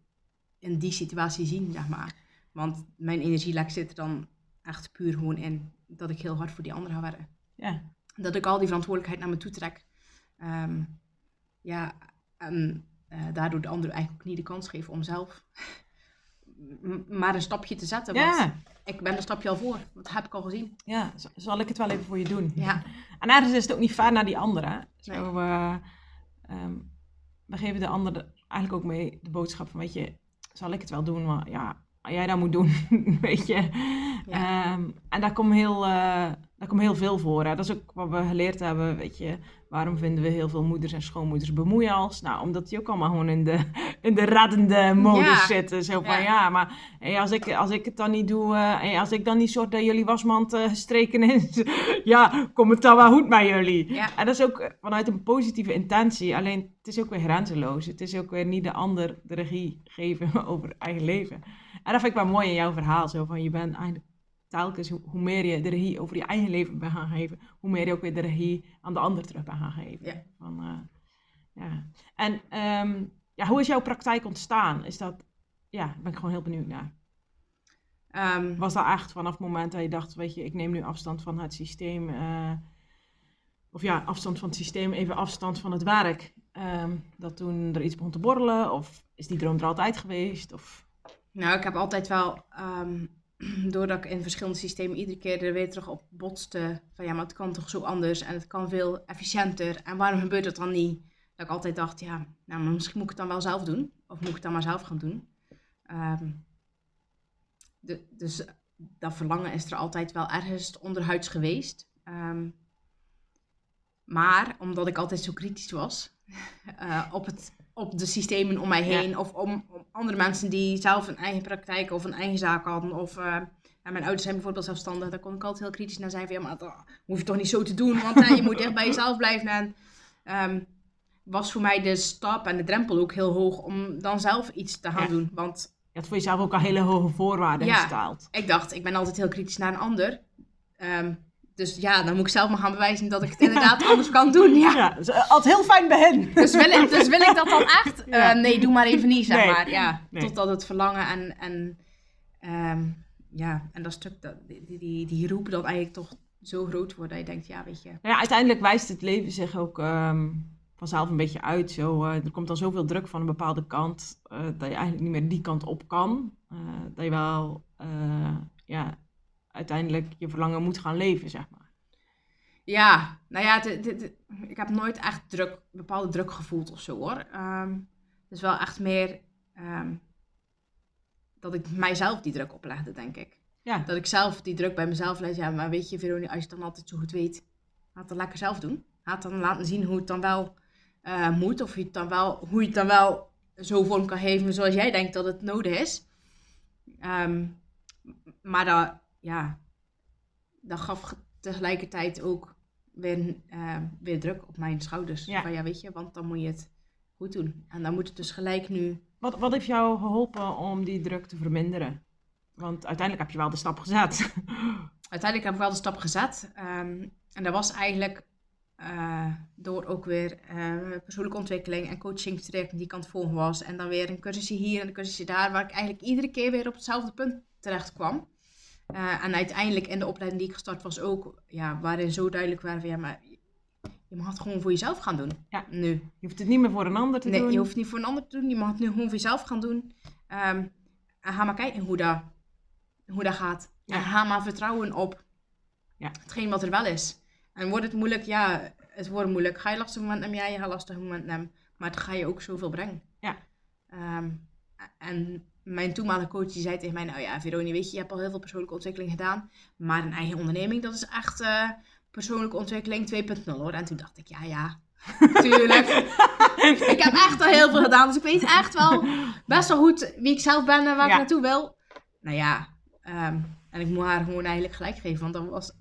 in die situatie zien, zeg maar. Want mijn energielek zit er dan echt puur gewoon in dat ik heel hard voor die anderen ga werken. Ja. Dat ik al die verantwoordelijkheid naar me toe trek. Ehm, ja, en eh, daardoor de anderen eigenlijk ook niet de kans geven om zelf maar een stapje te zetten. Want Ja, ik ben een stapje al voor. Dat heb ik al gezien. ja, zal ik het wel even voor je doen. Ja, En ergens is het ook niet fair naar die anderen. Zo, Nee. eh, ehm, we geven de anderen eigenlijk ook mee de boodschap van, weet je, zal ik het wel doen, maar ja, wat jij dat moet doen, weet je. Ja. Ehm, en daar komt heel, eh, daar komt heel veel voor. Hè. Dat is ook wat we geleerd hebben, weet je. Waarom vinden we heel veel moeders en schoonmoeders bemoeials? Nou, omdat die ook allemaal gewoon in de, in de reddende modus Ja. zitten. Zo van, Ja. ja, maar hey, als, ik, als ik het dan niet doe, hey, als ik dan niet zorg dat jullie wasmand eh, gestreken is, ja, komt het dan wel goed met jullie. ja, En dat is ook eh, vanuit een positieve intentie. Alleen het is ook weer grenzeloos. Het is ook weer niet de ander de regie geven over eigen leven. En dat vind ik wel mooi in jouw verhaal. Zo van je bent eigenlijk telkens, hoe, hoe meer je de regie over je eigen leven bent gaan geven, hoe meer je ook weer de regie aan de ander terug bent gaan geven. Ja. Van, eh, ja. En ehm, ja, hoe is jouw praktijk ontstaan? Is dat, ja, daar ben ik gewoon heel benieuwd naar. Ehm, Was dat echt vanaf het moment dat je dacht, weet je, ik neem nu afstand van het systeem. eh, of ja, afstand van het systeem, even afstand van het werk. ehm, dat toen er iets begon te borrelen? Of is die droom er altijd geweest? Of... nou, ik heb altijd wel, doordat ik in verschillende systemen iedere keer er weer terug op botste. Van ja, maar het kan toch zo anders en het kan veel efficiënter. En waarom gebeurt het dan niet? Dat ik altijd dacht, ja, nou, misschien moet ik het dan wel zelf doen. Of moet ik het dan maar zelf gaan doen. Ehm, de, dus dat verlangen is er altijd wel ergens onderhuids geweest. Ehm, maar omdat ik altijd zo kritisch was eh, op, het, op de systemen om mij heen, of om, om andere mensen die zelf een eigen praktijk of een eigen zaak hadden, of eh, mijn ouders zijn bijvoorbeeld zelfstandig, daar kon ik altijd heel kritisch naar zijn van ja, maar dat hoef je toch niet zo te doen, want hè, je moet echt bij jezelf blijven. En ehm, was voor mij de stap en de drempel ook heel hoog om dan zelf iets te gaan Ja. doen, want Je had voor jezelf ook al hele hoge voorwaarden Ja. gesteld. ik dacht, ik ben altijd heel kritisch naar een ander. Ehm, dus ja, dan moet ik zelf maar gaan bewijzen dat ik het inderdaad anders kan doen. Ja. Ja, dus, altijd heel fijn bij hen. Dus, wil ik, dus wil ik dat dan echt? Ja. Eh, nee, doe maar even niet, zeg Nee. maar. Ja, Nee. Totdat het verlangen en, en, ehm, ja, en dat stuk, dat, die, die, die roep dan eigenlijk toch zo groot wordt dat je denkt, ja, weet je. Nou ja, uiteindelijk wijst het leven zich ook ehm, vanzelf een beetje uit. Zo, eh, er komt dan zoveel druk van een bepaalde kant eh, dat je eigenlijk niet meer die kant op kan. Dat je wel ja, uiteindelijk je verlangen moet gaan leven, zeg maar. Ja, nou ja, ik heb nooit echt druk, bepaalde druk gevoeld of zo hoor. Ehm, het is wel echt meer ehm, dat ik mijzelf die druk oplegde, denk ik. Ja. Dat ik zelf die druk bij mezelf leg. Ja, maar weet je, Veronica, als je het dan altijd zo goed weet, laat het dan lekker zelf doen. Laat dan laten zien hoe het dan wel eh, moet. Of hoe je, het dan wel, hoe je het dan wel zo vorm kan geven zoals jij denkt dat het nodig is. Ehm, maar dat, ja, dat gaf ge- tegelijkertijd ook weer, eh, weer druk op mijn schouders. Ja. Van ja, weet je, want dan moet je het goed doen. En dan moet het dus gelijk nu Wat, wat heeft jou geholpen om die druk te verminderen? Want uiteindelijk heb je wel de stap gezet. uiteindelijk heb ik wel de stap gezet. Ehm, en dat was eigenlijk eh, door ook weer eh, persoonlijke ontwikkeling en coachingstraject die ik aan het volgen was. En dan weer een cursusje hier en een cursusje daar, waar ik eigenlijk iedere keer weer op hetzelfde punt terecht kwam. Eh, en uiteindelijk in de opleiding die ik gestart was ook, ja, waarin zo duidelijk waren van ja, maar je mag het gewoon voor jezelf gaan doen. Ja. Nu. Je hoeft het niet meer voor een ander te Nee, doen. je hoeft het niet voor een ander te doen. Je mag het nu gewoon voor jezelf gaan doen. Ehm, en ga maar kijken hoe dat, hoe dat gaat. Ja. En ga maar vertrouwen op Ja. hetgeen wat er wel is. En wordt het moeilijk? Ja, het wordt moeilijk. Ga je lastig moment nemen? Ja, je gaat lastig moment nemen. Maar het ga je ook zoveel brengen. Ja. Ehm, en mijn toenmalige coach die zei tegen mij, nou ja, Veronie, weet je, je hebt al heel veel persoonlijke ontwikkeling gedaan. Maar een eigen onderneming, dat is echt eh, persoonlijke ontwikkeling 2.0 hoor. En toen dacht ik, ja, ja, tuurlijk. ik heb echt al heel veel gedaan, dus ik weet echt wel best wel goed wie ik zelf ben en waar Ja. ik naartoe wil. Nou ja, ehm, en ik moet haar gewoon eigenlijk gelijk geven, want dat was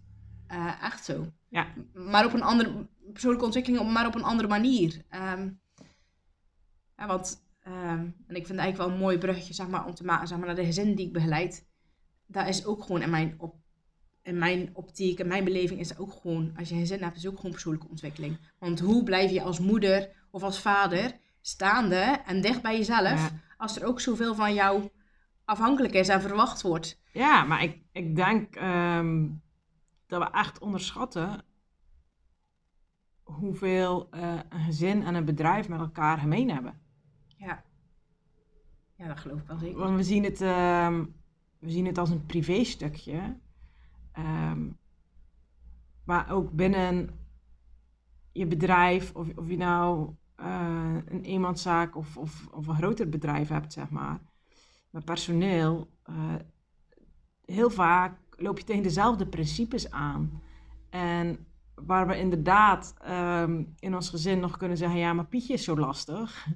eh, echt zo. Ja. Maar op een andere, persoonlijke ontwikkeling, maar op een andere manier. Ehm, ja, want, ehm, en ik vind het eigenlijk wel een mooi bruggetje zeg maar, om te maken zeg maar, naar de gezinnen die ik begeleid. dat is ook gewoon in mijn, op, in mijn optiek, in mijn beleving is dat ook gewoon, als je een gezin hebt, is ook gewoon persoonlijke ontwikkeling. Want hoe blijf je als moeder of als vader staande en dicht bij jezelf, Ja. als er ook zoveel van jou afhankelijk is en verwacht wordt. Ja, maar ik, ik denk ehm, dat we echt onderschatten hoeveel eh, een gezin en een bedrijf met elkaar gemeen hebben. Ja. Ja, dat geloof ik wel zeker. Want we zien het, ehm, we zien het als een privéstukje. ehm maar ook binnen je bedrijf, of, of je nou eh, een eenmanszaak of, of, of een groter bedrijf hebt, zeg maar. Met personeel, eh, heel vaak loop je tegen dezelfde principes aan. En waar we inderdaad ehm, in ons gezin nog kunnen zeggen, ja, maar Pietje is zo lastig.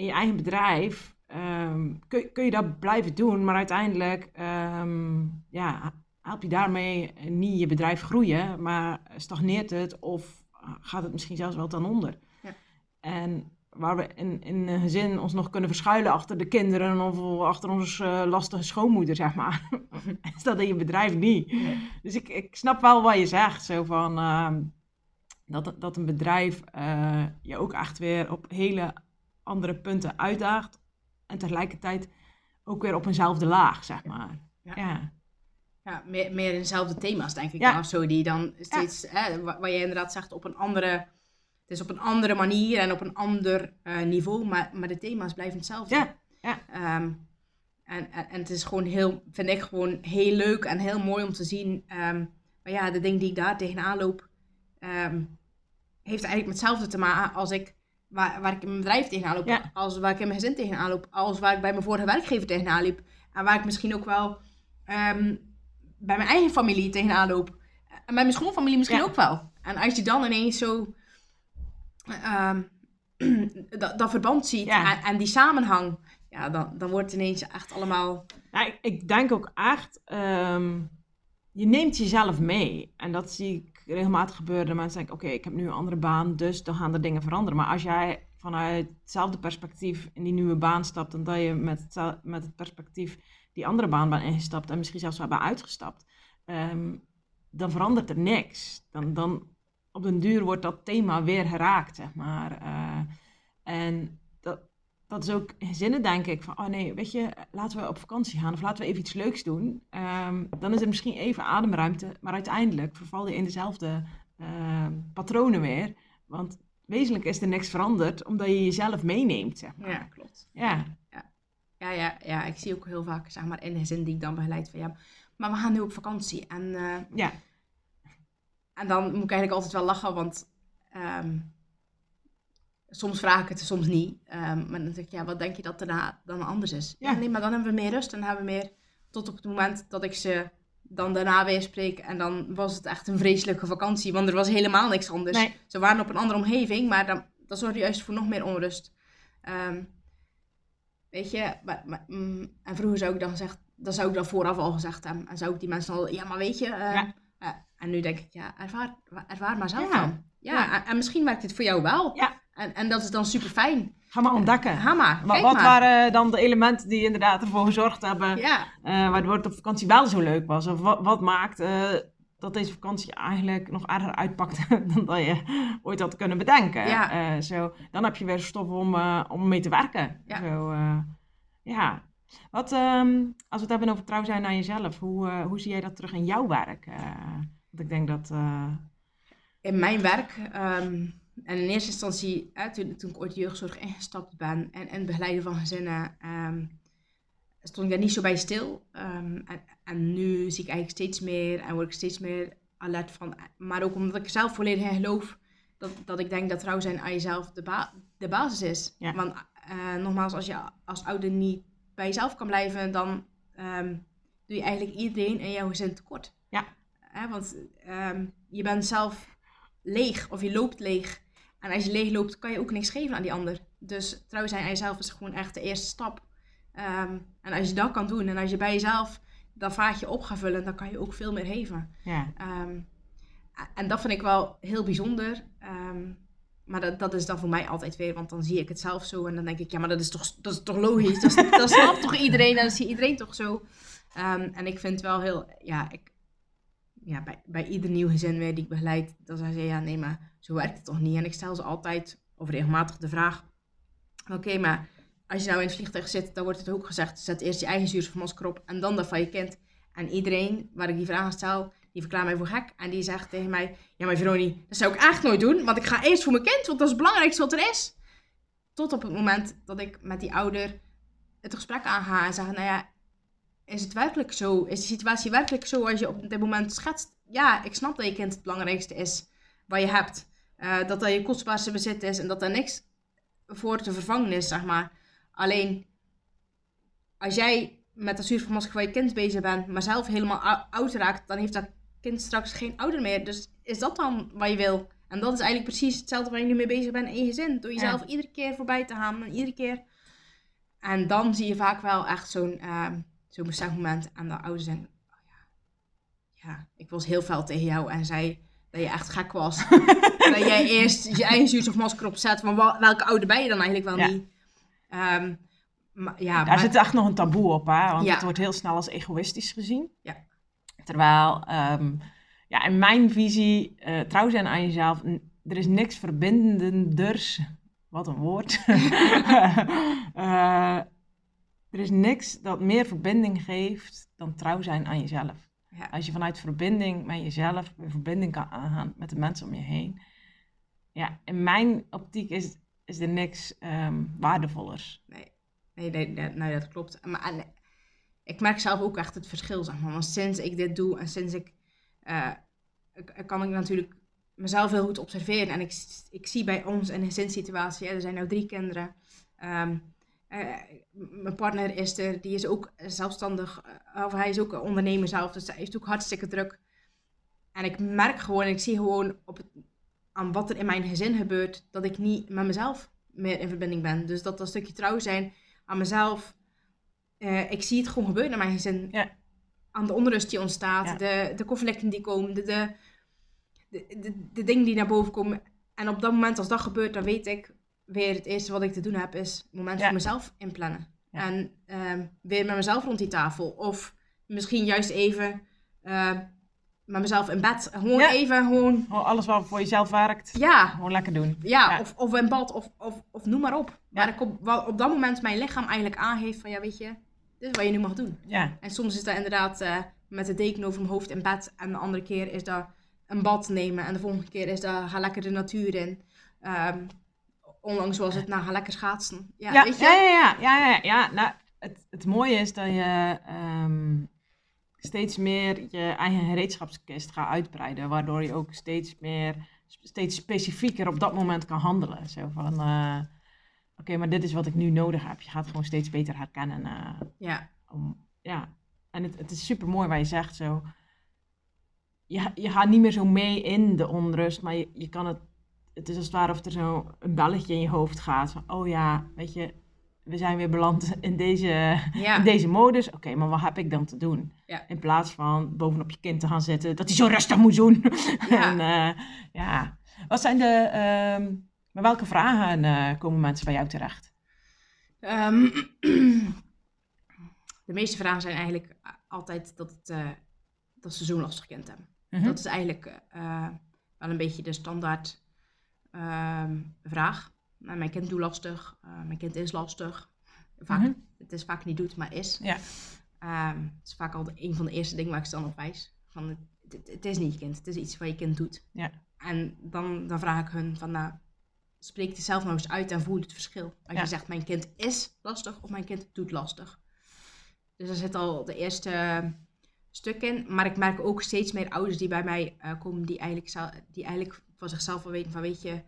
In je eigen bedrijf ehm, kun, kun je dat blijven doen, maar uiteindelijk ehm, ja, help je daarmee niet je bedrijf groeien, maar stagneert het of gaat het misschien zelfs wel ten onder. Ja. En waar we in, in een gezin ons nog kunnen verschuilen achter de kinderen of achter onze eh, lastige schoonmoeder, zeg maar. is dat in je bedrijf niet. Dus ik, ik snap wel wat je zegt, zo van ehm, dat, dat een bedrijf eh, je ook echt weer op hele andere punten uitdaagt en tegelijkertijd ook weer op eenzelfde laag, zeg maar. Ja. ja. Ja, meer, meer in dezelfde thema's, denk ik Ja. dan of zo. Die dan steeds, hè, wa- waar je inderdaad zegt, op een andere... Het is op een andere manier en op een ander eh, niveau, maar, maar de thema's blijven hetzelfde. Ja, ja. Ehm, en, en, en het is gewoon heel, vind ik gewoon heel leuk en heel mooi om te zien. ehm, maar ja, de dingen die ik daar tegenaan loop, ehm, heeft eigenlijk met hetzelfde te maken als ik, waar, waar ik in mijn bedrijf tegenaan loop. Ja. Als waar ik in mijn gezin tegenaan loop. Als waar ik bij mijn vorige werkgever tegenaan liep. En waar ik misschien ook wel ehm, bij mijn eigen familie tegenaan loop. En bij mijn schoonfamilie misschien Ja. ook wel. En als je dan ineens zo ehm, dat, dat verband ziet Ja. en, en die samenhang, ja, dan, dan wordt het ineens echt allemaal... Ik, ik denk ook echt, ehm, je neemt jezelf mee. En dat zie ik regelmatig gebeuren. Dat mensen denken, oké, ik heb nu een andere baan, dus dan gaan er dingen veranderen. Maar als jij vanuit hetzelfde perspectief in die nieuwe baan stapt, dan dat je met, hetzel- met het perspectief die andere baan bent ingestapt en misschien zelfs wel bent uitgestapt, ehm, dan verandert er niks. Dan, dan op den duur wordt dat thema weer geraakt, maar. Eh, en dat, is ook in gezinnen, denk ik, van, oh nee, weet je, laten we op vakantie gaan of laten we even iets leuks doen. Ehm, dan is er misschien even ademruimte, maar uiteindelijk verval je in dezelfde ehm, patronen weer. Want wezenlijk is er niks veranderd, omdat je jezelf meeneemt, zeg maar. Ja, klopt. Ja, Ja, ja, ja, ik zie ook heel vaak, zeg maar, in de zin die ik dan begeleid van ja, maar we gaan nu op vakantie. En, eh, ja, en dan moet ik eigenlijk altijd wel lachen, want ehm, soms vraag ik het, soms niet. Ehm, maar dan denk ik, ja, wat denk je dat daarna dan anders is? Ja. Ja. nee, maar dan hebben we meer rust en hebben we meer tot op het moment dat ik ze dan daarna weer spreek. En dan was het echt een vreselijke vakantie, want er was helemaal niks anders. Nee. Ze waren op een andere omgeving, maar dan, dat zorgde juist voor nog meer onrust. Ehm, weet je, maar, maar, mm, en vroeger zou ik dan gezegd, dan zou ik dat vooraf al gezegd hebben. En zou ik die mensen al, ja, maar weet je. eh, Ja. eh, en nu denk ik, ja, ervaar, ervaar maar zelf Ja. dan. Ja. En, en misschien werkt het voor jou wel. Ja. En, en dat is dan super fijn. ga maar ontdekken. Ga maar. Kijk wat maar. waren dan de elementen die inderdaad ervoor gezorgd hebben Ja, eh, waardoor het op vakantie wel zo leuk was? Of wat, wat maakt eh, dat deze vakantie eigenlijk nog erger uitpakte dan dat je ooit had kunnen bedenken? Ja. Eh, zo, dan heb je weer stof om, eh, om mee te werken. Ja. Zo, eh, ja. Wat, ehm, als we het hebben over trouw zijn aan jezelf, hoe, eh, hoe zie jij dat terug in jouw werk? Eh, want ik denk dat... eh, in mijn werk. ehm, en in eerste instantie, toen, toen ik ooit jeugdzorg ingestapt ben en, en begeleiden van gezinnen, ehm, stond ik daar niet zo bij stil. Ehm, en, en nu zie ik eigenlijk steeds meer en word ik steeds meer alert van. Maar ook omdat ik zelf volledig in geloof dat, dat ik denk dat trouw zijn aan jezelf de, ba- de basis is. Ja. Want eh, nogmaals, als je als ouder niet bij jezelf kan blijven, dan ehm, doe je eigenlijk iedereen in jouw gezin tekort. Ja. Want je bent zelf leeg of je loopt leeg. En als je leeg loopt, kan je ook niks geven aan die ander. Dus trouw zijn aan jezelf is gewoon echt de eerste stap. Ehm, en als je dat kan doen en als je bij jezelf dat vaatje op gaat vullen, dan kan je ook veel meer geven. ja. Ehm, en dat vind ik wel heel bijzonder. Ehm, maar dat, dat is dan voor mij altijd weer, want dan zie ik het zelf zo en dan denk ik, ja, maar dat is toch, dat is toch logisch? Dat, is- dat snapt toch iedereen en dat zie iedereen toch zo? En ik vind wel heel, ja, ik, ja bij, bij ieder nieuw gezin weer die ik begeleid, dan zeggen ze, ja nee, maar zo werkt het toch niet? En ik stel ze altijd, of regelmatig de vraag, oké, maar als je nou in het vliegtuig zit, dan wordt het ook gezegd, zet eerst je eigen zuurstofmasker op en dan dat van je kind. En iedereen waar ik die vragen stel, die verklaart mij voor gek. En die zegt tegen mij, ja maar Veronie, dat zou ik echt nooit doen, want ik ga eerst voor mijn kind, want dat is het belangrijkste wat er is. Tot op het moment dat ik met die ouder het gesprek aanga en zeg, nou ja, is het werkelijk zo? Is de situatie werkelijk zo als je op dit moment schetst? Ja, ik snap dat je kind het belangrijkste is wat je hebt. Uh, dat dat je kostbaarste bezit is en dat er niks voor te vervangen is, zeg maar. Alleen, als jij met de zuurvermasker van je kind bezig bent, maar zelf helemaal oud raakt, dan heeft dat kind straks geen ouder meer. Dus is dat dan wat je wil? En dat is eigenlijk precies hetzelfde waar je nu mee bezig bent in je gezin. Door jezelf iedere keer voorbij te gaan en iedere keer. En dan zie je vaak wel echt zo'n uh, zo'n besefmoment aan de ouders zeggen, oh ja, ja, ik was heel fel tegen jou en zei dat je echt gek was. dat jij eerst je eigen zuurstofmasker opzet, van welke ouder ben je dan eigenlijk wel niet? Um, maar, ja, Daar zit echt nog een taboe op, hè? want het wordt heel snel als egoïstisch gezien. Ja. Terwijl, um, ja, in mijn visie, uh, trouw zijn aan jezelf, er is niks verbindenders, wat een woord. uh, er is niks dat meer verbinding geeft dan trouw zijn aan jezelf. Ja. Als je vanuit verbinding met jezelf, verbinding kan aangaan met de mensen om je heen. Ja, in mijn optiek is, is er niks um, waardevollers. Nee. Nee, nee, nee, dat klopt. Maar ik merk zelf ook echt het verschil, zeg maar. Want sinds ik dit doe en sinds ik... Uh, kan ik natuurlijk mezelf heel goed observeren. En ik, ik zie bij ons in een gezinssituatie... er zijn nu drie kinderen. Um, uh, mijn partner is er, die is ook zelfstandig. Uh, of hij is ook een ondernemer zelf. Dus hij heeft ook hartstikke druk. En ik merk gewoon, ik zie gewoon op het, aan wat er in mijn gezin gebeurt... dat ik niet met mezelf meer in verbinding ben. Dus dat dat stukje trouw zijn aan mezelf. Uh, ik zie het gewoon gebeuren in mijn gezin. Ja. Aan de onrust die ontstaat, de, de conflicten die komen, de, de, de, de, dingen die naar boven komen. En op dat moment, als dat gebeurt, dan weet ik weer het eerste wat ik te doen heb, is het moment voor mezelf inplannen. En uh, weer met mezelf rond die tafel. Of misschien juist even uh, met mezelf in bed. Gewoon even, gewoon... Alles wat voor jezelf werkt, ja. gewoon lekker doen. Ja, Of, of in bad, of, of, of noem maar op. Waar ik op, op dat moment mijn lichaam eigenlijk aangeeft van, ja weet je, dit is wat je nu mag doen. Ja. En soms is dat inderdaad uh, met de deken over mijn hoofd in bed. En de andere keer is dat een bad nemen. En de volgende keer is dat ga lekker de natuur in. Um, onlangs was het, nou ga lekker schaatsen. Ja, ja, weet je? ja, ja, ja, ja, ja, ja. Nou, het, het mooie is dat je... Um, steeds meer je eigen gereedschapskist gaat uitbreiden. Waardoor je ook steeds meer, steeds specifieker op dat moment kan handelen. Zo van, uh, oké, maar dit is wat ik nu nodig heb. Je gaat gewoon steeds beter herkennen. Uh, ja. Om, ja. En het, het is super mooi waar je zegt zo. Je, je gaat niet meer zo mee in de onrust, maar je, je kan het. Het is als het ware of er zo een belletje in je hoofd gaat. Van, oh ja, weet je, we zijn weer beland in deze, in deze modus. Oké, maar wat heb ik dan te doen? In plaats van bovenop je kind te gaan zitten, dat hij zo rustig moet doen. Ja. en, uh, ja. Wat zijn de, met welke vragen uh, komen mensen bij jou terecht? Um, de meeste vragen zijn eigenlijk altijd dat, het, uh, dat ze zo'n lastig kind hebben. -hmm. Dat is eigenlijk wel een beetje de standaard ehm, vraag. Nou, mijn kind doet lastig, mijn kind is lastig. Vaak, mhm. Het is vaak niet doet, maar is. Ja. Um, het is vaak al een van de eerste dingen waar ik ze dan op wijs. Van, het, het, is niet je kind, het is iets wat je kind doet. Ja. En dan, dan vraag ik hun van, nou, spreek het zelf nou eens uit en voel het verschil. Als je zegt, mijn kind is lastig of mijn kind doet lastig. Dus daar zit al de eerste stuk in. Maar ik merk ook steeds meer ouders die bij mij uh, komen, die eigenlijk, die eigenlijk van zichzelf wel weten van, weet je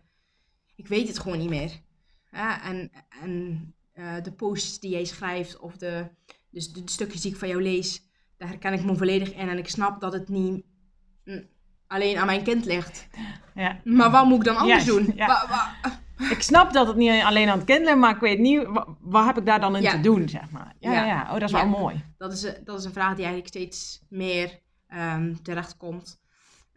ik weet het gewoon niet meer. Ja, en en uh, de posts die jij schrijft of de, dus de, stukjes die ik van jou lees, daar herken ik me volledig in. En ik snap dat het niet mm, alleen aan mijn kind ligt. Ja. Maar wat moet ik dan anders doen? Ja. Ik snap dat het niet alleen aan het kind ligt, maar ik weet niet, wat, wat heb ik daar dan in te doen, zeg maar. Ja, ja. Oh, dat is wel mooi. Dat is, dat is een vraag die eigenlijk steeds meer um, terecht komt.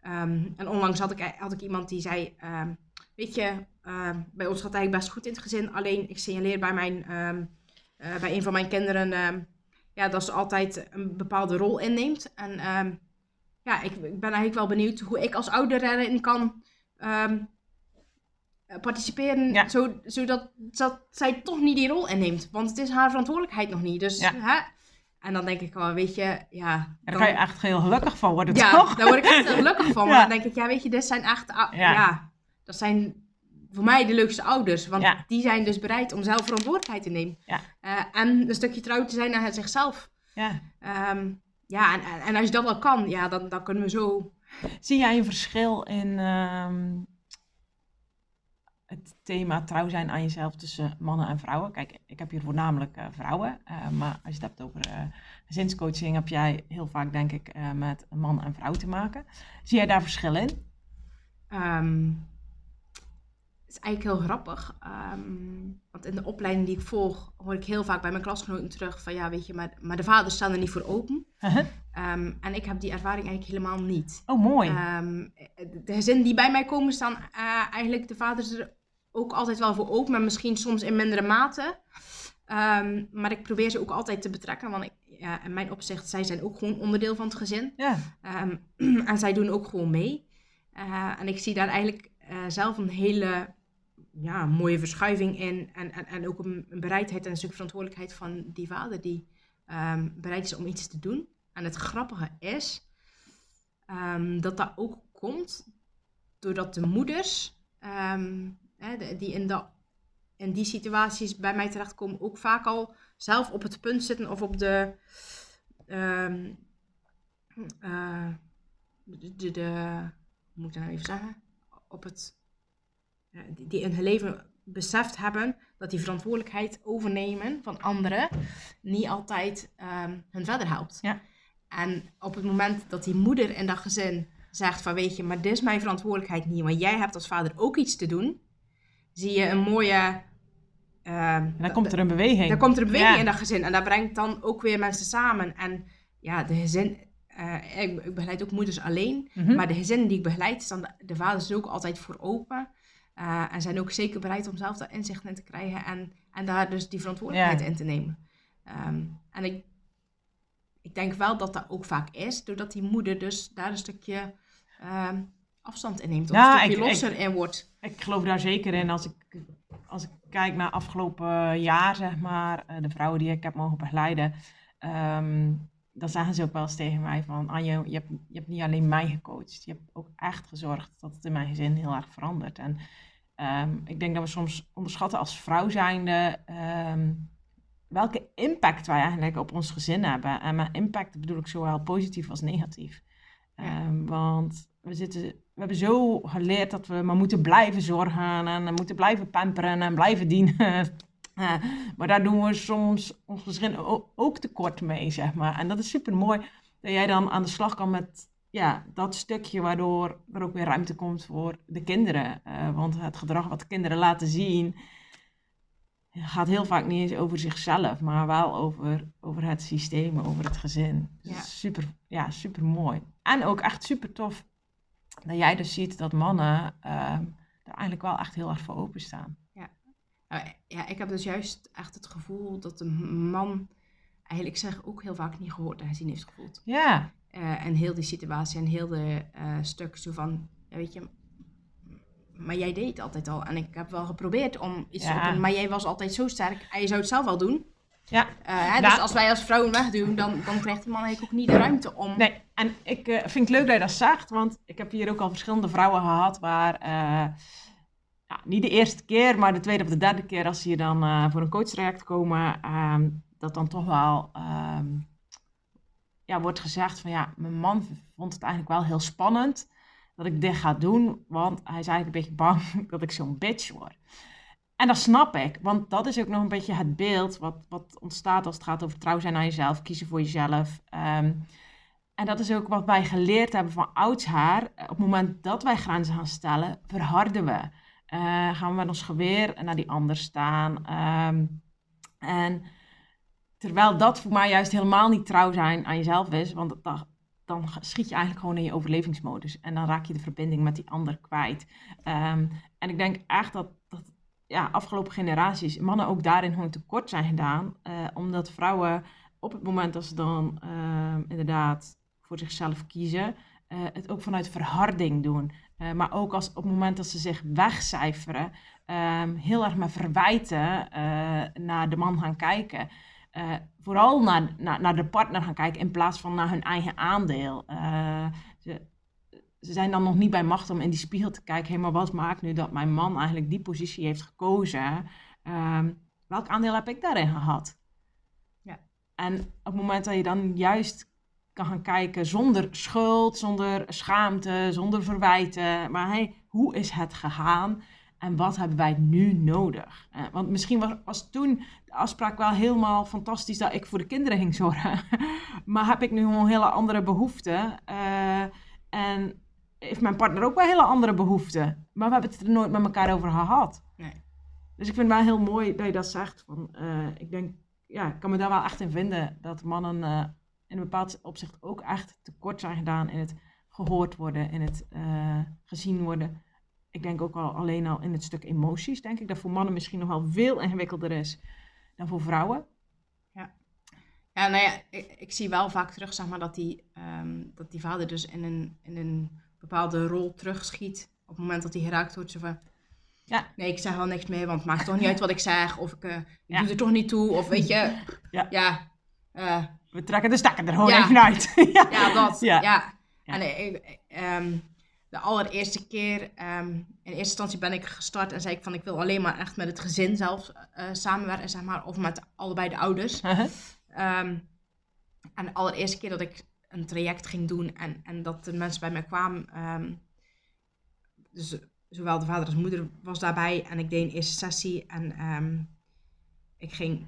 Um, en onlangs had ik, had ik iemand die zei, um, weet je, Ehm, bij ons gaat het eigenlijk best goed in het gezin. Alleen ik signaleer bij, mijn, ehm, eh, bij een van mijn kinderen, ehm, ja, dat ze altijd een bepaalde rol inneemt. En ehm, ja, ik, ik ben eigenlijk wel benieuwd hoe ik als ouder erin kan ehm, participeren, Ja. zo, zodat dat zij toch niet die rol inneemt. Want het is haar verantwoordelijkheid nog niet. Dus, Ja. hè? En dan denk ik wel, weet je, ja... Daar dan- kan je echt heel gelukkig van worden, ja, toch? daar word ik echt heel gelukkig van. Ja. Maar dan denk ik, ja, weet je, dit zijn echt... Ja. Ja. dat zijn voor mij de leukste ouders. Want Ja. die zijn dus bereid om zelf verantwoordelijkheid te nemen. Ja. Eh, en een stukje trouw te zijn naar zichzelf. Ja. Ehm, ja, en, en, en als je dat wel kan, ja, dan, dan kunnen we zo... Zie jij een verschil in ehm, het thema trouw zijn aan jezelf tussen mannen en vrouwen? Kijk, ik heb hier voornamelijk eh, vrouwen, eh, maar als je het hebt over gezinscoaching, heb jij heel vaak, denk ik, met man en vrouw te maken. Zie jij daar verschil in? ehm, is eigenlijk heel grappig. ehm, want in de opleiding die ik volg, hoor ik heel vaak bij mijn klasgenoten terug van... Ja, weet je, maar, maar de vaders staan er niet voor open. Ehm, en ik heb die ervaring eigenlijk helemaal niet. oh, mooi. Ehm, de gezinnen die bij mij komen staan eh, eigenlijk de vaders er ook altijd wel voor open, maar misschien soms in mindere mate. Maar ik probeer ze ook altijd te betrekken, want ik, ja, in mijn opzicht, zij zijn ook gewoon onderdeel van het gezin. ja, en zij doen ook gewoon mee. Eh, en ik zie daar eigenlijk eh, zelf een hele ja, mooie verschuiving in. En, en, en ook een, een bereidheid en een stuk verantwoordelijkheid van die vader die ehm, bereid is om iets te doen. En het grappige is ehm, dat dat ook komt doordat de moeders ehm, hè, die in, dat, in die situaties bij mij terechtkomen ook vaak al zelf op het punt zitten of op de... eh, de, de, de- hoe moet ik dat nou even zeggen? Op het, die, die in hun leven beseft hebben dat die verantwoordelijkheid overnemen van anderen niet altijd ehm, hun verder helpt. Ja. En op het moment dat die moeder in dat gezin zegt van weet je, maar dit is mijn verantwoordelijkheid niet, want jij hebt als vader ook iets te doen, zie je een mooie... ehm, dan komt er een beweging. daar komt er een beweging Ja. in dat gezin. En dat brengt dan ook weer mensen samen. En ja, de gezin... eh, ik, ik begeleid ook moeders alleen. Mhm. Maar de gezinnen die ik begeleid, staan de, de vaders er ook altijd voor open. Eh, en zijn ook zeker bereid om zelf daar inzicht in te krijgen. En, en daar dus die verantwoordelijkheid in te nemen. Ehm, en ik, ik denk wel dat dat ook vaak is. Doordat die moeder dus daar een stukje ehm, afstand in neemt. Of Ja, een stukje ik- ik- losser in wordt. Ik geloof daar zeker in. Als ik, als ik kijk naar afgelopen jaar, zeg maar, eh, de vrouwen die ik heb mogen begeleiden, ehm, dan zeggen ze ook wel eens tegen mij van, Anje, je hebt, je hebt niet alleen mij gecoacht, je hebt ook echt gezorgd dat het in mijn gezin heel erg verandert. En ehm, ik denk dat we soms onderschatten als vrouw zijnde ehm, welke impact wij eigenlijk op ons gezin hebben. En met impact bedoel ik zowel positief als negatief. Ja. Ehm, want we, zitten, we hebben zo geleerd dat we maar moeten blijven zorgen en moeten blijven pamperen en blijven dienen. Eh, maar daar doen we soms ons gezin ook tekort mee, zeg maar. En dat is super mooi dat jij dan aan de slag kan met ja, dat stukje, waardoor er ook weer ruimte komt voor de kinderen. Eh, want het gedrag wat de kinderen laten zien, gaat heel vaak niet eens over zichzelf, maar wel over, over het systeem, over het gezin. Dus Ja. super, ja, super mooi. En ook echt super tof dat jij dus ziet dat mannen ehm er eigenlijk wel echt heel erg voor openstaan. Nou, ja, ik heb dus juist echt het gevoel dat de man eigenlijk zich ook heel vaak niet gehoord en gezien heeft gevoeld. Ja, Eh, en heel die situatie en heel de eh, stuk zo van, ja, weet je, maar jij deed het altijd al. En ik heb wel geprobeerd om iets Ja. te doen, maar jij was altijd zo sterk en je zou het zelf wel doen. ja. Eh, hè, Nou- Dus als wij als vrouwen wegduwen, dan, dan krijgt die man eigenlijk ook niet de ruimte om... Nee, en ik vind het leuk dat je dat zegt, want ik heb hier ook al verschillende vrouwen gehad waar, ja, niet de eerste keer, maar de tweede of de derde keer als ze hier dan voor een coachtraject komen, ehm, dat dan toch wel ehm, ja, wordt gezegd van ja, mijn man vond het eigenlijk wel heel spannend dat ik dit ga doen, want hij is eigenlijk een beetje bang dat ik zo'n bitch word. En dat snap ik, want dat is ook nog een beetje het beeld wat, wat ontstaat als het gaat over trouw zijn aan jezelf, kiezen voor jezelf. Ehm, en dat is ook wat wij geleerd hebben van oudshaar. Op het moment dat wij grenzen gaan stellen, verharden we. Eh, gaan we met ons geweer naar die ander staan. Ehm, en terwijl dat voor mij juist helemaal niet trouw zijn aan jezelf is, want dan, schiet je eigenlijk gewoon in je overlevingsmodus. En dan raak je de verbinding met die ander kwijt. Ehm, en ik denk echt dat, dat ja, afgelopen generaties mannen ook daarin gewoon tekort zijn gedaan. eh, omdat vrouwen op het moment dat ze dan ehm, inderdaad voor zichzelf kiezen, eh, het ook vanuit verharding doen. Eh, maar ook als, op het moment dat ze zich wegcijferen, ehm, heel erg met verwijten naar de man gaan kijken. Vooral naar, naar, naar de partner gaan kijken in plaats van naar hun eigen aandeel. ze, ze zijn dan nog niet bij macht om in die spiegel te kijken. Hé, maar wat maakt nu dat mijn man eigenlijk die positie heeft gekozen? Ehm, welk aandeel heb ik daarin gehad? Ja. En op het moment dat je dan juist kan gaan kijken zonder schuld, zonder schaamte, zonder verwijten. Maar hey, hoe is het gegaan en wat hebben wij nu nodig? Uh, want misschien was, was, toen de afspraak wel helemaal fantastisch dat ik voor de kinderen ging zorgen. maar heb ik nu gewoon hele andere behoeften. Uh, en heeft mijn partner ook wel hele andere behoeften. Maar we hebben het er nooit met elkaar over gehad. Nee. Dus ik vind het wel heel mooi dat je dat zegt. Van, uh, ik denk, ja, ik kan me daar wel echt in vinden dat mannen in een bepaald opzicht ook echt tekort zijn gedaan in het gehoord worden, in het gezien worden. Ik denk ook al alleen al in het stuk emoties, denk ik, dat voor mannen misschien nog wel veel ingewikkelder is dan voor vrouwen. Ja, ja nou ja, ik, ik zie wel vaak terug, zeg maar, dat die, um, dat die vader dus in een, in een bepaalde rol terugschiet op het moment dat hij geraakt wordt. Zo van, ja. Nee, ik zeg wel niks meer, want het maakt toch niet uit wat ik zeg. Of ik, uh, ik ja. doe er toch niet toe. Of weet je, ja. ja uh, we trekken de stekker er gewoon even uit. ja. dat. Ja. ja. En ik, um, de allereerste keer, um, in eerste instantie ben ik gestart en zei ik van ik wil alleen maar echt met het gezin zelf uh, samenwerken, zeg maar, of met allebei de ouders. Uh -huh. um, en de allereerste keer dat ik een traject ging doen en, en dat de mensen bij mij kwamen, dus zowel de vader als de moeder was daarbij en ik deed een eerste sessie en ik ging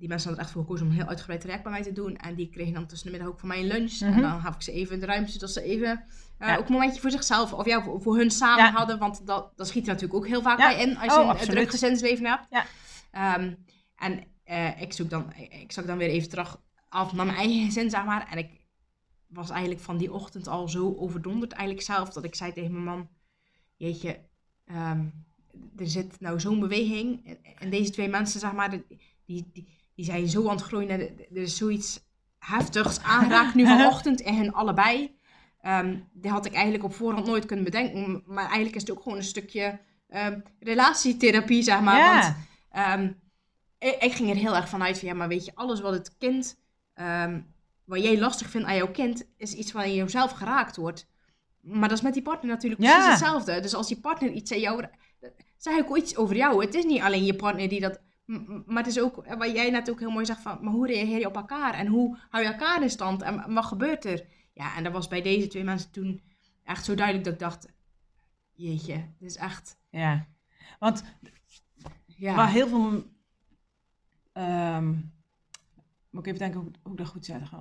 die mensen hadden echt voor gekozen om een heel uitgebreid traject bij mij te doen. En die kregen dan tussen de middag ook van mij een lunch. Mm -hmm. En dan gaf ik ze even de ruimte, zodat ze even uh, ja. ook een momentje voor zichzelf of ja, voor, voor hun samen ja. hadden. Want dat, dat schiet er natuurlijk ook heel vaak bij in als je oh, een, druk gezinsleven hebt. Ja. Um, en uh, ik, zoek dan, ik zag dan weer even terug af naar mijn eigen gezin, zeg maar. En ik was eigenlijk van die ochtend al zo overdonderd eigenlijk zelf, dat ik zei tegen mijn man, jeetje, um, er zit nou zo'n beweging. En deze twee mensen, zeg maar, die, die, die zijn zo aan het groeien. Er is zoiets heftigs aangeraakt nu vanochtend in hen allebei. Um, die had ik eigenlijk op voorhand nooit kunnen bedenken. Maar eigenlijk is het ook gewoon een stukje um, relatietherapie, zeg maar. Ja. Want um, ik, ik, ging er heel erg vanuit van, ja, maar weet je, alles wat het kind, wat jij lastig vindt aan jouw kind, is iets waarin je zelf geraakt wordt. Maar dat is met die partner natuurlijk precies Ja. hetzelfde. Dus als die partner iets aan jou, zeg ik ook iets over jou. Het is niet alleen je partner die dat maar het is ook, eh, wat jij net ook heel mooi zegt, van, maar hoe reageer je op elkaar? En hoe hou je elkaar in stand? En wat gebeurt er? Ja, en dat was bij deze twee mensen toen echt zo duidelijk dat ik dacht, jeetje, dit is echt... Ja, want Ja, waar heel veel... ehm, moet ik even denken hoe, hoe ik dat goed zeg.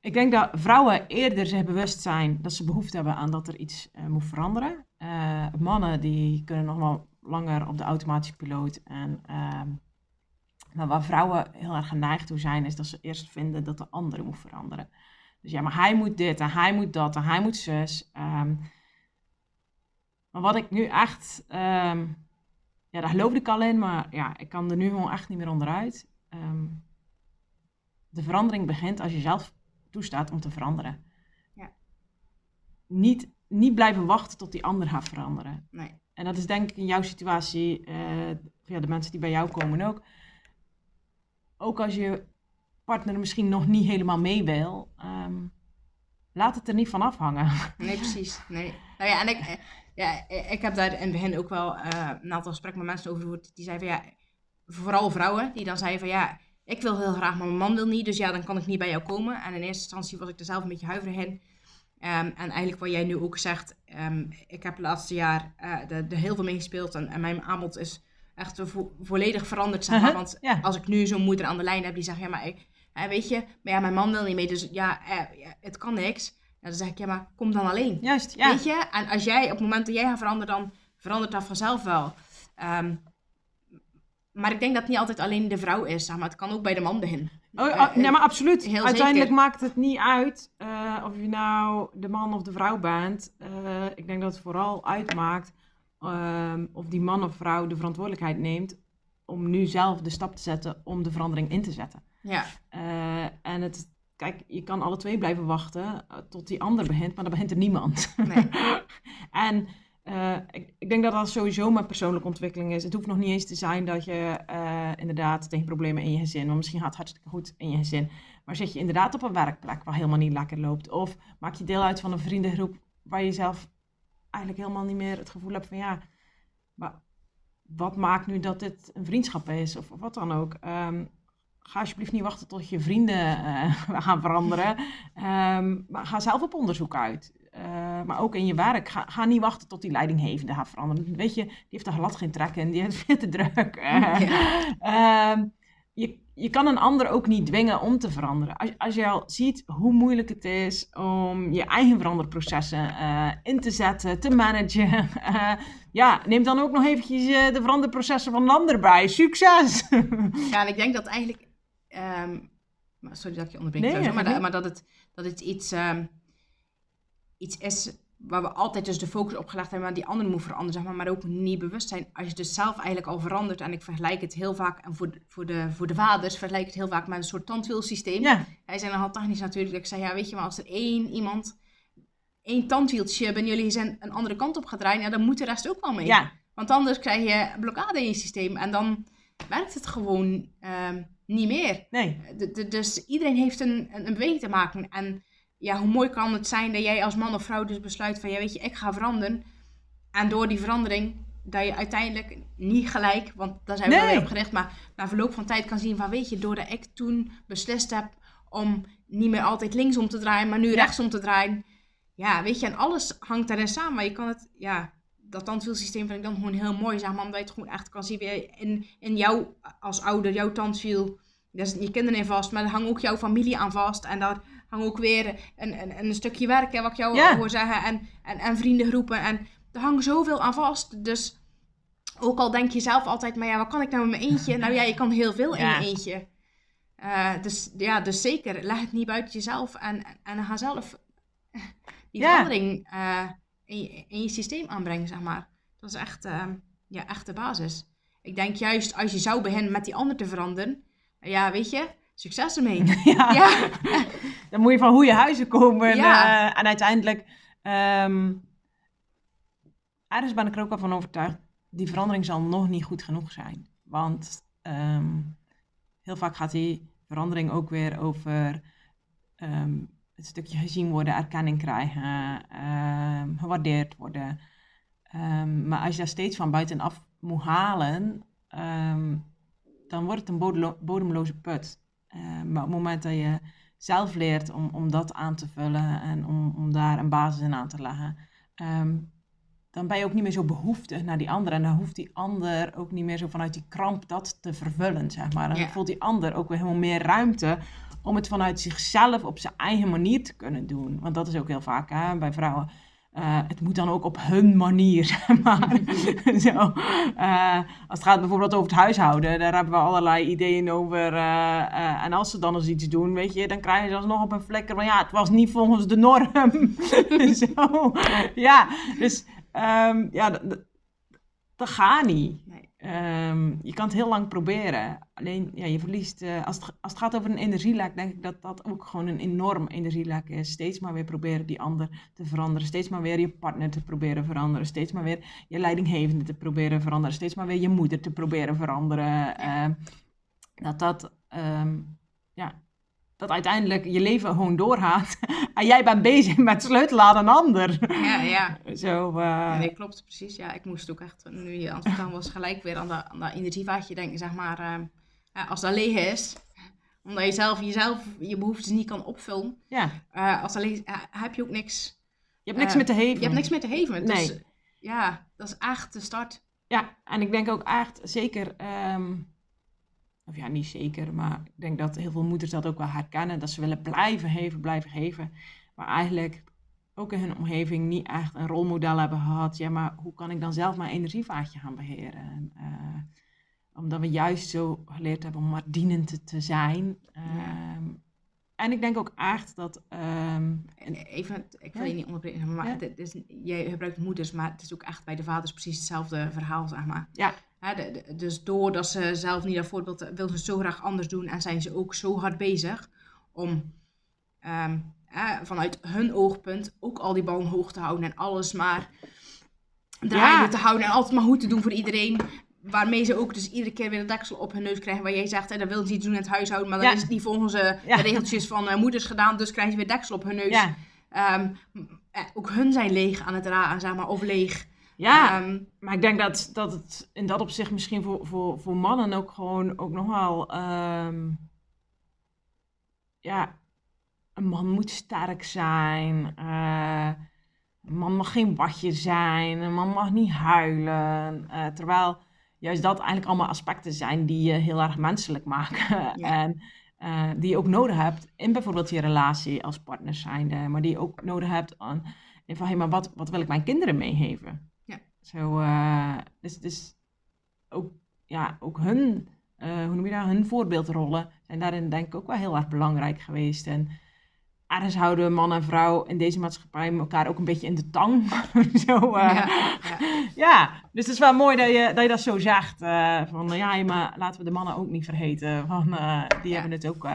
Ik denk dat vrouwen eerder zich bewust zijn dat ze behoefte hebben aan dat er iets eh, moet veranderen. Eh, mannen die kunnen nog wel langer op de automatische piloot. En, ehm, maar waar vrouwen heel erg geneigd toe zijn, is dat ze eerst vinden dat de andere moet veranderen. Dus ja, maar hij moet dit en hij moet dat en hij moet zus. Ehm, maar wat ik nu echt, ehm, ja, daar geloofde ik al in, maar ja, ik kan er nu gewoon echt niet meer onderuit. De verandering begint als je zelf toestaat om te veranderen. Ja. Niet, niet blijven wachten tot die ander gaat veranderen. nee. En dat is denk ik in jouw situatie, eh, ja, de mensen die bij jou komen ook. Ook als je partner misschien nog niet helemaal mee wil, ehm, laat het er niet van afhangen. Nee, precies. Nee. Nou ja, en ik, eh, ja, ik heb daar in het begin ook wel eh, een aantal gesprekken met mensen over gehoord. Die zeiden van ja, vooral vrouwen, die dan zeiden van ja, ik wil heel graag, maar mijn man wil niet. Dus ja, dan kan ik niet bij jou komen. En in eerste instantie was ik er zelf een beetje huiverig in. Um, en eigenlijk wat jij nu ook zegt, um, ik heb het laatste jaar uh, er, er heel veel mee gespeeld en, en mijn aanbod is echt vo volledig veranderd. Zeg maar. Uh-huh, Want ja. als ik nu zo'n moeder aan de lijn heb die zegt, ja maar ik, weet je, maar ja, mijn man wil niet mee, dus ja, ja het kan niks. Dan zeg ik, ja maar kom dan alleen. Juist, ja. Weet je, en als jij op het moment dat jij gaat veranderen, dan verandert dat vanzelf wel. Um, maar ik denk dat het niet altijd alleen de vrouw is, zeg maar het kan ook bij de man beginnen. Oh, oh, nee, maar absoluut. heel Uiteindelijk zeker. maakt het niet uit eh, of je nou de man of de vrouw bent. Eh, ik denk dat het vooral uitmaakt ehm, of die man of vrouw de verantwoordelijkheid neemt om nu zelf de stap te zetten om de verandering in te zetten. Ja. Eh, en het, kijk, je kan alle twee blijven wachten tot die ander begint, maar dan begint er niemand. Nee. en eh, ik, ik denk dat dat sowieso mijn persoonlijke ontwikkeling is. Het hoeft nog niet eens te zijn dat je eh, inderdaad tegen problemen in je gezin, want misschien gaat het hartstikke goed in je gezin, maar zit je inderdaad op een werkplek waar helemaal niet lekker loopt, of maak je deel uit van een vriendengroep waar je zelf eigenlijk helemaal niet meer het gevoel hebt van ja, wat maakt nu dat dit een vriendschap is, of, of wat dan ook. Ehm, ga alsjeblieft niet wachten tot je vrienden eh, gaan veranderen. Ehm, maar ga zelf op onderzoek uit. Eh, maar ook in je werk. Ga, ga niet wachten tot die leidinggevende gaat veranderen. Weet je, die heeft er glad geen trek in. Die heeft veel te druk. Eh, ehm, je, je kan een ander ook niet dwingen om te veranderen. Als, als je al ziet hoe moeilijk het is om je eigen veranderprocessen eh, in te zetten, te managen. ja, neem dan ook nog eventjes de veranderprocessen van een ander bij. Succes! Ja, en ik denk dat eigenlijk. ehm, sorry dat ik je onderbreek, Nee, maar, maar dat het, dat het iets, ehm, iets is waar we altijd dus de focus op gelegd hebben, maar die ander moet veranderen, zeg maar, maar ook niet bewust zijn. Als je dus zelf eigenlijk al verandert, en ik vergelijk het heel vaak, en voor de, voor de, voor de vaders vergelijk ik het heel vaak met een soort tandwielsysteem. ja, Hij zei nogal technisch natuurlijk, ik zei, ja weet je, maar als er één iemand, één tandwieltje bij jullie zijn een andere kant op gaat draaien, ja, dan moet de rest ook wel mee. ja, Want anders krijg je een blokkade in je systeem en dan werkt het gewoon ehm, niet meer. nee. D- dus iedereen heeft een, een, een beweging te maken. En ja, hoe mooi kan het zijn dat jij als man of vrouw dus besluit van, ja weet je, ik ga veranderen. En door die verandering, dat je uiteindelijk niet gelijk, want daar zijn we Nee. wel weer op gericht, maar na verloop van tijd kan zien van, weet je, doordat ik toen beslist heb om niet meer altijd linksom te draaien, maar nu Ja. rechtsom te draaien. Ja, weet je, en alles hangt daarin samen. Maar je kan het, ja, dat tandwielsysteem vind ik dan gewoon heel mooi, zeg maar, omdat je het gewoon echt kan zien weer in, in jou als ouder, jouw tandwiel. Daar zitten je kinderen in vast, maar daar hangt ook jouw familie aan vast. En daar hangt ook weer een, een, een stukje werk, hè, wat ik jou hoor zeggen, en, en, en vriendengroepen. En er hangt zoveel aan vast. Dus ook al denk je zelf altijd, maar ja, wat kan ik nou in mijn eentje? Nou ja, je kan heel veel in je eentje. Eh, dus ja, dus zeker, leg het niet buiten jezelf en, en, en ga zelf die verandering eh, in, je, in je systeem aanbrengen, zeg maar. Dat is echt, eh, ja, echt de basis. Ik denk juist als je zou beginnen met die ander te veranderen, ja, weet je, succes ermee. ja. ja, Dan moet je van hoe je huizen komen. Ja. eh, en uiteindelijk, ehm ergens ben ik er ook al van overtuigd, die verandering zal nog niet goed genoeg zijn. Want ehm, heel vaak gaat die verandering ook weer over ehm, het stukje gezien worden, erkenning krijgen, gewaardeerd worden. Maar als je daar steeds van buitenaf moet halen, dan wordt het een bodemloze put. Ehm, maar op het moment dat je zelf leert om, om dat aan te vullen en om, om daar een basis in aan te leggen, ehm, dan ben je ook niet meer zo behoeftig naar die ander. En dan hoeft die ander ook niet meer zo vanuit die kramp dat te vervullen, zeg maar. Ja. dan voelt die ander ook weer helemaal meer ruimte om het vanuit zichzelf op zijn eigen manier te kunnen doen. Want dat is ook heel vaak hè, bij vrouwen. Eh, het moet dan ook op hun manier, maar. Zo. Eh, als het gaat bijvoorbeeld over het huishouden, daar hebben we allerlei ideeën over. eh, en als ze dan eens iets doen, weet je, dan krijgen ze alsnog op een flikker van ja, het was niet volgens de norm. Zo. Ja, dus ehm, ja, dat, dat- dat gaat niet. Nee. Ehm, je kan het heel lang proberen. Alleen, ja, je verliest... eh, als, het, als het gaat over een energielek, denk ik dat dat ook gewoon een enorm energielek is. Steeds maar weer proberen die ander te veranderen. Steeds maar weer je partner te proberen veranderen. Steeds maar weer je leidinggevende te proberen veranderen. Steeds maar weer je moeder te proberen veranderen. Ehm, dat dat... ehm, ja, dat uiteindelijk je leven gewoon doorgaat. en jij bent bezig met sleutelen aan een ander. ja, ja. Zo, eh, nee, klopt, precies. Ja, ik moest ook echt, nu je aan het vertellen was, gelijk weer aan dat, aan dat energievaatje denken, zeg maar. ehm, als dat leeg is, omdat je zelf jezelf, je behoeftes niet kan opvullen, ja, eh, als dat leeg is, ja, heb je ook niks. je hebt niks Eh, meer te geven. Je hebt niks meer te geven. Dus, Nee. ja, dat is echt de start. Ja, en ik denk ook echt zeker, ehm, of ja, niet zeker, maar ik denk dat heel veel moeders dat ook wel herkennen, dat ze willen blijven geven, blijven geven, maar eigenlijk ook in hun omgeving niet echt een rolmodel hebben gehad. Ja, maar hoe kan ik dan zelf mijn energievaatje gaan beheren? En, eh, omdat we juist zo geleerd hebben om maar dienend te, te zijn. Ehm, En ik denk ook echt dat... en- Even, ik wil Ja. je niet onderbreken, maar Ja. het is, jij gebruikt moeders, maar het is ook echt bij de vaders precies hetzelfde verhaal, zeg maar. Ja. Hè, de- de- dus doordat ze zelf niet dat voorbeeld wil ze zo graag anders doen en zijn ze ook zo hard bezig om ehm, hè, vanuit hun oogpunt ook al die ballen hoog te houden en alles maar draaiende Ja. te houden en altijd maar goed te doen voor iedereen. Waarmee ze ook dus iedere keer weer een deksel op hun neus krijgen. Waar jij zegt, hè, dat wil ze iets doen in het huishouden. Maar dan Ja. is het niet volgens de, Ja. de regeltjes van eh, moeders gedaan. Dus krijgen ze weer deksel op hun neus. Ehm, eh, ook hun zijn leeg aan het raken, zeg maar. Of leeg. Ja Ehm, maar ik denk dat, dat het in dat opzicht misschien voor, voor, voor mannen ook gewoon ook nog wel... ehm, ja, een man moet sterk zijn. eh, een man mag geen watje zijn. Een man mag niet huilen. eh, terwijl juist dat eigenlijk allemaal aspecten zijn die je heel erg menselijk maken. En eh, die je ook nodig hebt in bijvoorbeeld je relatie als partner zijnde. Maar die je ook nodig hebt aan, in van, hé, maar wat, wat wil ik mijn kinderen meegeven? Zo, eh, dus, dus ook, ja, ook hun, eh, hoe noem je dat, hun voorbeeldrollen zijn daarin denk ik ook wel heel erg belangrijk geweest. En ergens houden man en vrouw in deze maatschappij elkaar ook een beetje in de tang. zo, eh, ja, ja. ja, dus het is wel mooi dat je dat, je dat zo zegt. van ja, maar laten we de mannen ook niet vergeten. Van, die Ja. hebben het ook.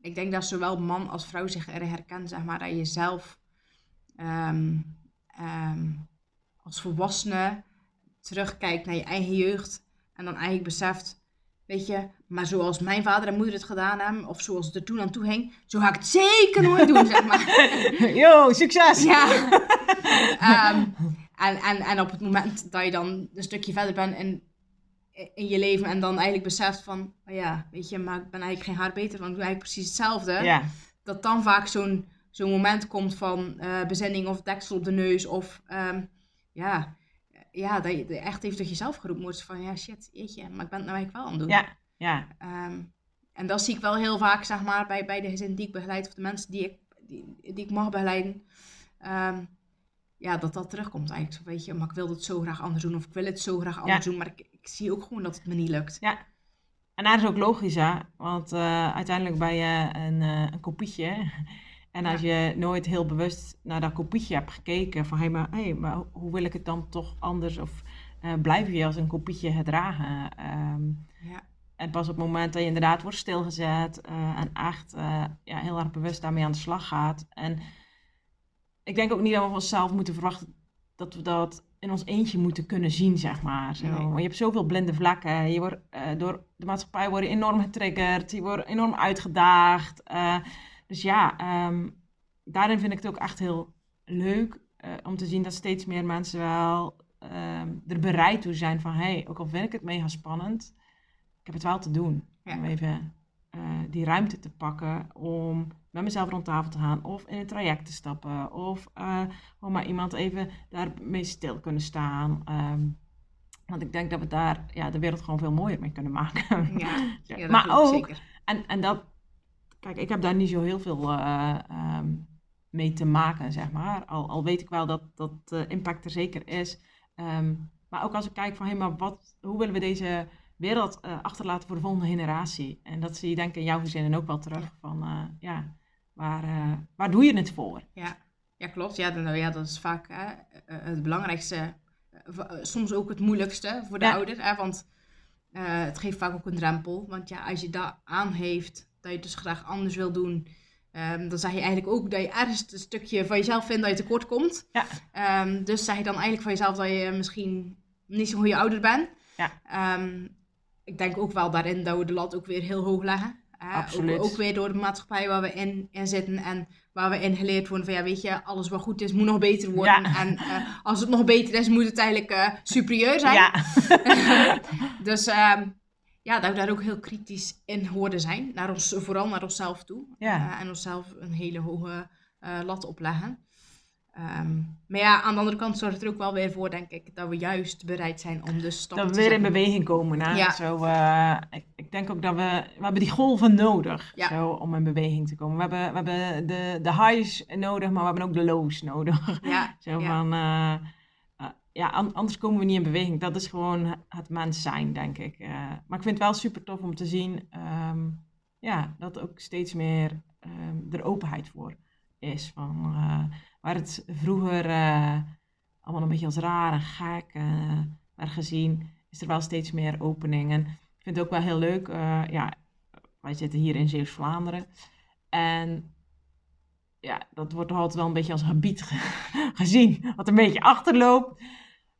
Ik denk dat zowel man als vrouw zich erin herkennen, zeg maar. Dat je zelf ehm, ehm, als volwassene terugkijkt naar je eigen jeugd. En dan eigenlijk beseft, weet je, maar zoals mijn vader en moeder het gedaan hebben, of zoals het er toen aan toe hing, zo ga ik het zeker nooit doen, zeg maar. Yo, succes! Ja. Ehm, en, en, en op het moment dat je dan een stukje verder bent in, in je leven en dan eigenlijk beseft van, oh ja, weet je, maar ik ben eigenlijk geen haar beter, want ik doe eigenlijk precies hetzelfde. Ja, Dat dan vaak zo'n zo'n moment komt van eh bezinning of deksel op de neus of ehm, ja, ja, dat je echt even tot jezelf geroepen wordt van, ja shit, jeetje, maar ik ben het nou eigenlijk wel aan het doen. ja, ja. Ehm, en dat zie ik wel heel vaak, zeg maar, bij, bij de gezinnen die ik begeleid of de mensen die ik, die, die ik mag begeleiden. Ehm, ja, dat dat terugkomt eigenlijk. Zo, weet je, maar ik wil het zo graag anders doen of ik wil het zo graag anders doen, maar ik, ik zie ook gewoon dat het me niet lukt. En dat is ook logisch, hè? Want eh, uiteindelijk ben je een, eh, een kopietje. En als je nooit heel bewust naar dat kopietje hebt gekeken, van hé, maar, hey, maar hoe wil ik het dan toch anders? Of eh, blijf je als een kopietje gedragen? Ehm, Ja. En pas op het moment dat je inderdaad wordt stilgezet eh, en echt eh, ja, heel erg bewust daarmee aan de slag gaat. En ik denk ook niet dat we van onszelf moeten verwachten dat we dat in ons eentje moeten kunnen zien, zeg maar. Zo. Nee. Want je hebt zoveel blinde vlekken. Je wordt, door de maatschappij word je enorm getriggerd. Je wordt enorm uitgedaagd. Dus ja, ehm, daarin vind ik het ook echt heel leuk eh, om te zien dat steeds meer mensen wel ehm, er bereid toe zijn van... hé, hey, ook al vind ik het mega spannend, ik heb het wel te doen. Ja. Om even eh, die ruimte te pakken om met mezelf rond tafel te gaan... of in een traject te stappen. Of eh, gewoon maar iemand even daarmee stil kunnen staan. Ehm, want ik denk dat we daar ja, de wereld gewoon veel mooier mee kunnen maken. Ja, ja maar ook, zeker. en, en dat, kijk, ik heb daar niet zo heel veel eh, ehm, mee te maken, zeg maar. Al, al weet ik wel dat, dat de impact er zeker is. Ehm, maar ook als ik kijk van, hé, maar wat, hoe willen we deze wereld eh, achterlaten voor de volgende generatie? En dat zie je denk ik in jouw gezinnen ook wel terug. Van, eh, ja, waar, waar doe je het voor? Ja, ja klopt. Ja, dan, ja, dat is vaak hè, het belangrijkste. Soms ook het moeilijkste voor de Ja. ouder. Hè, want het geeft vaak ook een drempel. Want ja, als je dat aan heeft, dat je het dus graag anders wil doen... ehm, dan zeg je eigenlijk ook dat je ergens een stukje van jezelf vindt dat je tekort komt. Ja. Ehm, dus zeg je dan eigenlijk van jezelf dat je misschien niet zo'n goede ouder bent. Ja. Ehm, ik denk ook wel daarin dat we de lat ook weer heel hoog leggen. hè. Absoluut. Ook, ook weer door de maatschappij waar we in, in zitten en waar we in geleerd worden van ja, weet je, alles wat goed is moet nog beter worden. Ja. En eh, als het nog beter is, moet het eigenlijk eh, superieur zijn. Ja. dus ja, dat we daar ook heel kritisch in hoorden zijn. Naar ons, vooral naar onszelf toe. Ja. Eh, en onszelf een hele hoge eh, lat opleggen. Ehm, maar ja, aan de andere kant zorgt het er ook wel weer voor, denk ik, dat we juist bereid zijn om de stappen dat we weer in beweging komen. Hè? Ja. Zo, eh, ik, ik denk ook dat we, we hebben die golven nodig Ja. zo, om in beweging te komen. We hebben, we hebben de, de highs nodig, maar we hebben ook de lows nodig. Ja, Zo van, ja, an- anders komen we niet in beweging. Dat is gewoon het mens zijn, denk ik. Eh, maar ik vind het wel super tof om te zien ehm, ja, dat ook steeds meer ehm, er openheid voor is. Van, eh, waar het vroeger eh, allemaal een beetje als raar en gek werd gezien, is er wel steeds meer opening. En ik vind het ook wel heel leuk. ja, wij zitten hier in Zeeuws-Vlaanderen. En ja, dat wordt altijd wel een beetje als gebied ge- gezien. Wat een beetje achterloopt.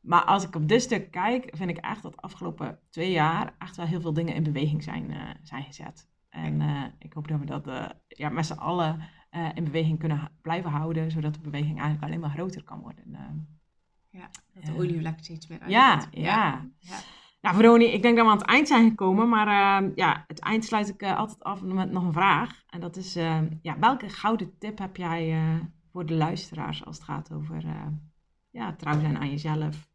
Maar als ik op dit stuk kijk, vind ik echt dat de afgelopen twee jaar echt wel heel veel dingen in beweging zijn, eh, zijn gezet. En eh, ik hoop dat we dat eh, ja, met z'n allen in beweging kunnen blijven houden, zodat de beweging eigenlijk alleen maar groter kan worden. Ja, dat de Ja. olievlek steeds meer uit. ja, ja. ja. Nou, Veroni, ik denk dat we aan het eind zijn gekomen, maar eh, ja, het eind sluit ik altijd af met nog een vraag. En dat is, eh, ja, welke gouden tip heb jij voor de luisteraars als het gaat over ja, trouw zijn aan jezelf?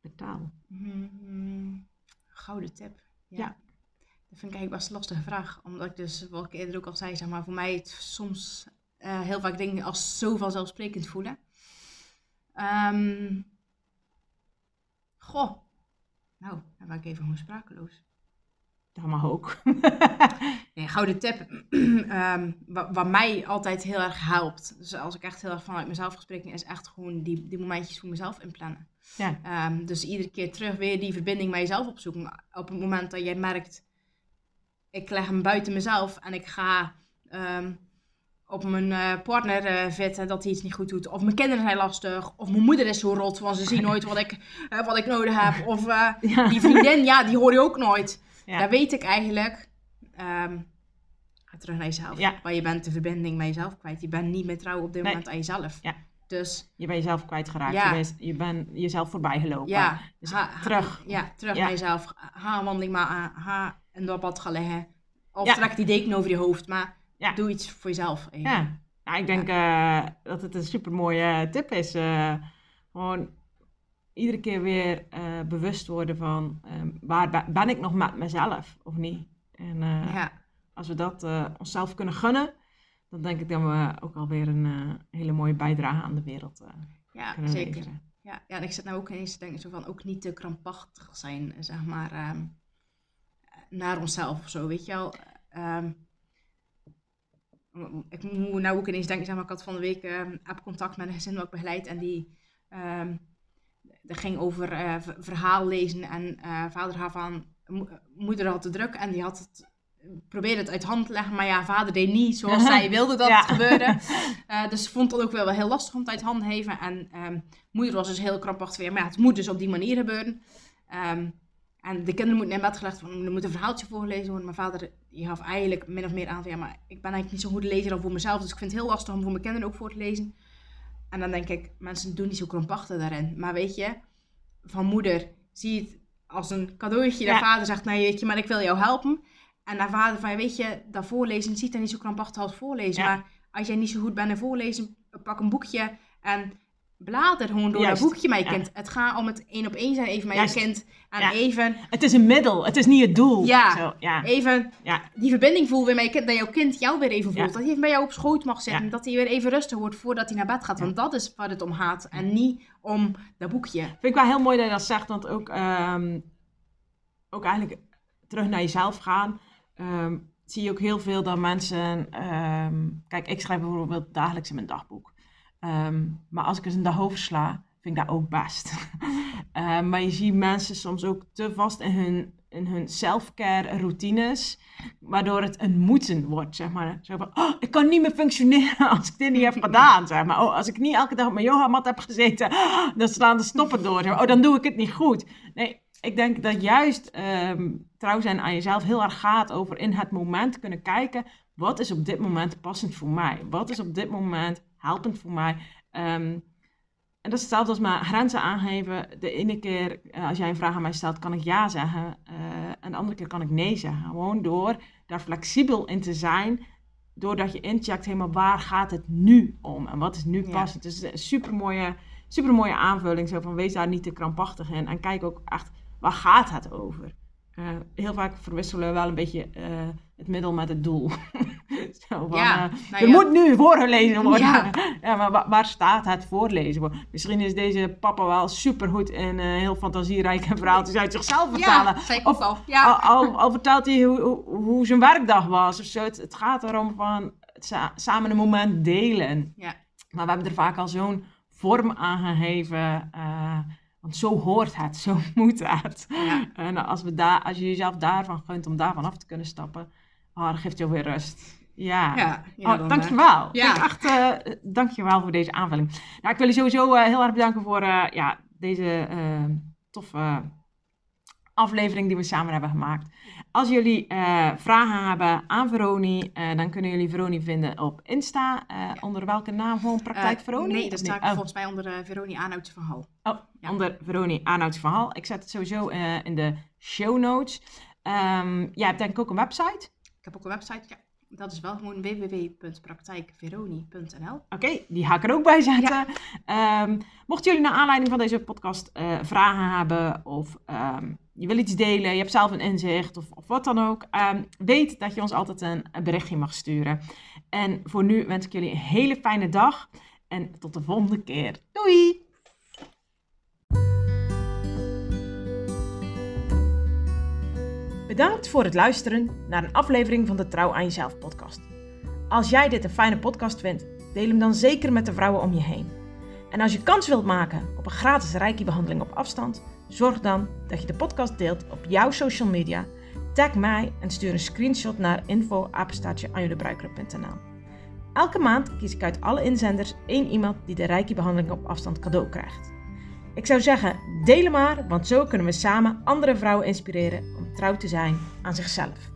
Betaal. Mhm. Gouden tip. Ja. Ja. Dat vind ik eigenlijk best een lastige vraag. Omdat ik dus, wat ik eerder ook al zei, zeg maar, voor mij het soms eh, heel vaak dingen als zo vanzelfsprekend voelen. Ehm, goh. Nou, dan ben ik even gewoon sprakeloos. Dat mag ook. Nee, gouden tip. Ehm, wa- wat, mij altijd heel erg helpt. Dus als ik echt heel erg vanuit mezelf ga spreken, is echt gewoon die, die momentjes voor mezelf inplannen. ja, Ehm, dus iedere keer terug weer die verbinding met jezelf opzoeken. Op het moment dat jij merkt, ik leg hem buiten mezelf en ik ga ehm, op mijn eh, partner vitten dat hij iets niet goed doet. Of mijn kinderen zijn lastig. Of mijn moeder is zo rot, want ze zien nooit wat ik, eh, wat ik nodig heb. Of ja. die vriendin, ja, die hoor je ook nooit. Ja. Daar weet ik eigenlijk. ga terug naar jezelf. Ja. Maar je bent de verbinding met jezelf kwijt. Je bent niet meer trouw op dit Nee. moment aan jezelf. Ja. Dus Je bent jezelf kwijtgeraakt. Ja. Je, bent, je bent jezelf voorbij gelopen. ja, Dus ha- ha- terug. Ja, terug Ja. naar jezelf. Ha een wandeling maar aan. Ha in dat bad gaan liggen. Of trek die deken over je hoofd. Maar doe iets voor jezelf. even. Ja, nou, ik denk eh, dat het een super mooie tip is. eh, gewoon iedere keer weer eh, bewust worden van ehm, waar be- ben ik nog met mezelf of niet. En eh, ja. als we dat eh, onszelf kunnen gunnen, dan denk ik dat we ook alweer een hele mooie bijdrage aan de wereld ja kunnen zeker. leveren. Ja, ja, en ik zit nou ook ineens te denken, zo van ook niet te krampachtig zijn, zeg maar, ehm, naar onszelf of zo, weet je wel. Ehm, ik moet nou ook ineens denken, zeg maar, ik had van de week ehm app-contact met een gezin dat ik begeleid en die, dat ging over eh, verhaal lezen en eh, vader gaf aan, mo- moeder had te druk en die had het, probeerde het uit hand te leggen, maar ja, vader deed niet zoals zij wilde dat Ja. het gebeurde. Eh, dus ze vond het ook wel heel lastig om het uit handen te geven. En ehm, moeder was dus heel krampachtig weer. Maar ja, het moet dus op die manier gebeuren. Ehm, en de kinderen moeten in bed gelegd worden. Er moet een verhaaltje voorgelezen worden. Mijn vader die gaf eigenlijk min of meer aan van... Ja, maar ik ben eigenlijk niet zo'n goede lezer dan voor mezelf. Dus ik vind het heel lastig om voor mijn kinderen ook voor te lezen. En dan denk ik, mensen doen niet zo krampachtig daarin. Maar weet je, van moeder zie je het als een cadeautje. Dat Ja. vader zegt, nou weet je, maar ik wil jou helpen. En naar vader van, weet je, dat voorlezen ziet er niet zo krampachtig als voorlezen. Ja. Maar als jij niet zo goed bent in voorlezen, pak een boekje en blader gewoon door Juist, dat boekje met je ja. kind. Het gaat om het één op één zijn even met Juist. je kind. En Ja. even, Het is een middel, het is niet het doel. Ja. Zo, ja. even Ja. die verbinding voelen weer je kind. Dat jouw kind jou weer even voelt. Dat hij even bij jou op schoot mag zitten. Dat hij weer even rustig wordt voordat hij naar bed gaat. Want dat is waar het om gaat. En niet om dat boekje. Vind ik wel heel mooi dat je dat zegt, want ook, ehm, ook eigenlijk terug naar jezelf gaan. ehm, zie je ook heel veel dat mensen. ehm, kijk, ik schrijf bijvoorbeeld dagelijks in mijn dagboek. Ehm, maar als ik eens een dag oversla, vind ik dat ook best. Ehm, maar je ziet mensen soms ook te vast in hun, in hun self-care routines, waardoor het een moeten wordt, zeg maar. Zo van, oh, ik kan niet meer functioneren als ik dit niet heb gedaan, zeg maar. Oh, als ik niet elke dag op mijn yogamat heb gezeten, dan slaan de stoppen door. Oh, dan doe ik het niet goed. Nee, ik denk dat juist ehm, trouw zijn aan jezelf heel erg gaat over in het moment kunnen kijken, wat is op dit moment passend voor mij? Wat is op dit moment helpend voor mij? Ehm, en dat is hetzelfde als maar grenzen aangeven. De ene keer, eh, als jij een vraag aan mij stelt, kan ik ja zeggen. eh, en de andere keer kan ik nee zeggen. Gewoon door daar flexibel in te zijn. Doordat je incheckt helemaal waar gaat het nu om. En wat is nu passend. Is een super mooie, super mooie aanvulling. Zo van wees daar niet te krampachtig in. En kijk ook echt, waar gaat het over? Eh, heel vaak verwisselen we wel een beetje het middel met het doel. Zo van, Ja, eh, nou er ja. moet nu voorgelezen worden. Ja. Ja, maar wa- waar staat het voorlezen? Misschien is deze papa wel supergoed in eh, heel fantasierijke verhaaltjes uit zichzelf vertalen. Ja, zei Of- al. Ja. Al, al, al vertelt hij hoe, hoe, hoe zijn werkdag was of zo. Het, het gaat erom van sa- samen een moment delen. Ja. Maar we hebben er vaak al zo'n vorm aan gegeven. eh, Want zo hoort het, zo moet het. Ja. En als, we daar, als je jezelf daarvan gunt om daarvan af te kunnen stappen, oh, dan geeft je weer rust. Ja. Ja, ja, oh, dan, dankjewel. ja. Echt, eh, dankjewel voor deze aanvulling. Nou, ik wil je sowieso eh, heel erg bedanken voor eh, ja, deze eh, toffe aflevering die we samen hebben gemaakt. Als jullie eh, vragen hebben aan Veroni, eh, dan kunnen jullie Veroni vinden op Insta. Eh, Onder welke naam? Gewoon Praktijk Eh, Veroni? Nee, dat staat Oh. volgens mij onder uh, Veronie Aanhoutse van Hal. Oh, onder Veroni Aanhouds verhaal. Ik zet het sowieso eh, in de show notes. Ehm jij hebt denk ik ook een website. Ik heb ook een website, ja. Dat is wel gewoon www.praktijkveronie.nl. Oké, die ga ik er ook bij zetten. Ehm, mochten jullie naar aanleiding van deze podcast eh, vragen hebben of ehm, je wil iets delen, je hebt zelf een inzicht of, of wat dan ook, ehm, weet dat je ons altijd een, een berichtje mag sturen. En voor nu wens ik jullie een hele fijne dag en tot de volgende keer. Doei! Bedankt voor het luisteren naar een aflevering van de Trouw aan Jezelf podcast. Als jij dit een fijne podcast vindt, deel hem dan zeker met de vrouwen om je heen. En als je kans wilt maken op een gratis reiki-behandeling op afstand, zorg dan dat je de podcast deelt op jouw social media. Tag mij en stuur een screenshot naar info@anjodebruikeren.nl. Elke maand kies ik uit alle inzenders één iemand die de reiki-behandeling op afstand cadeau krijgt. Ik zou zeggen, deel maar, want zo kunnen we samen andere vrouwen inspireren trouw te zijn aan zichzelf.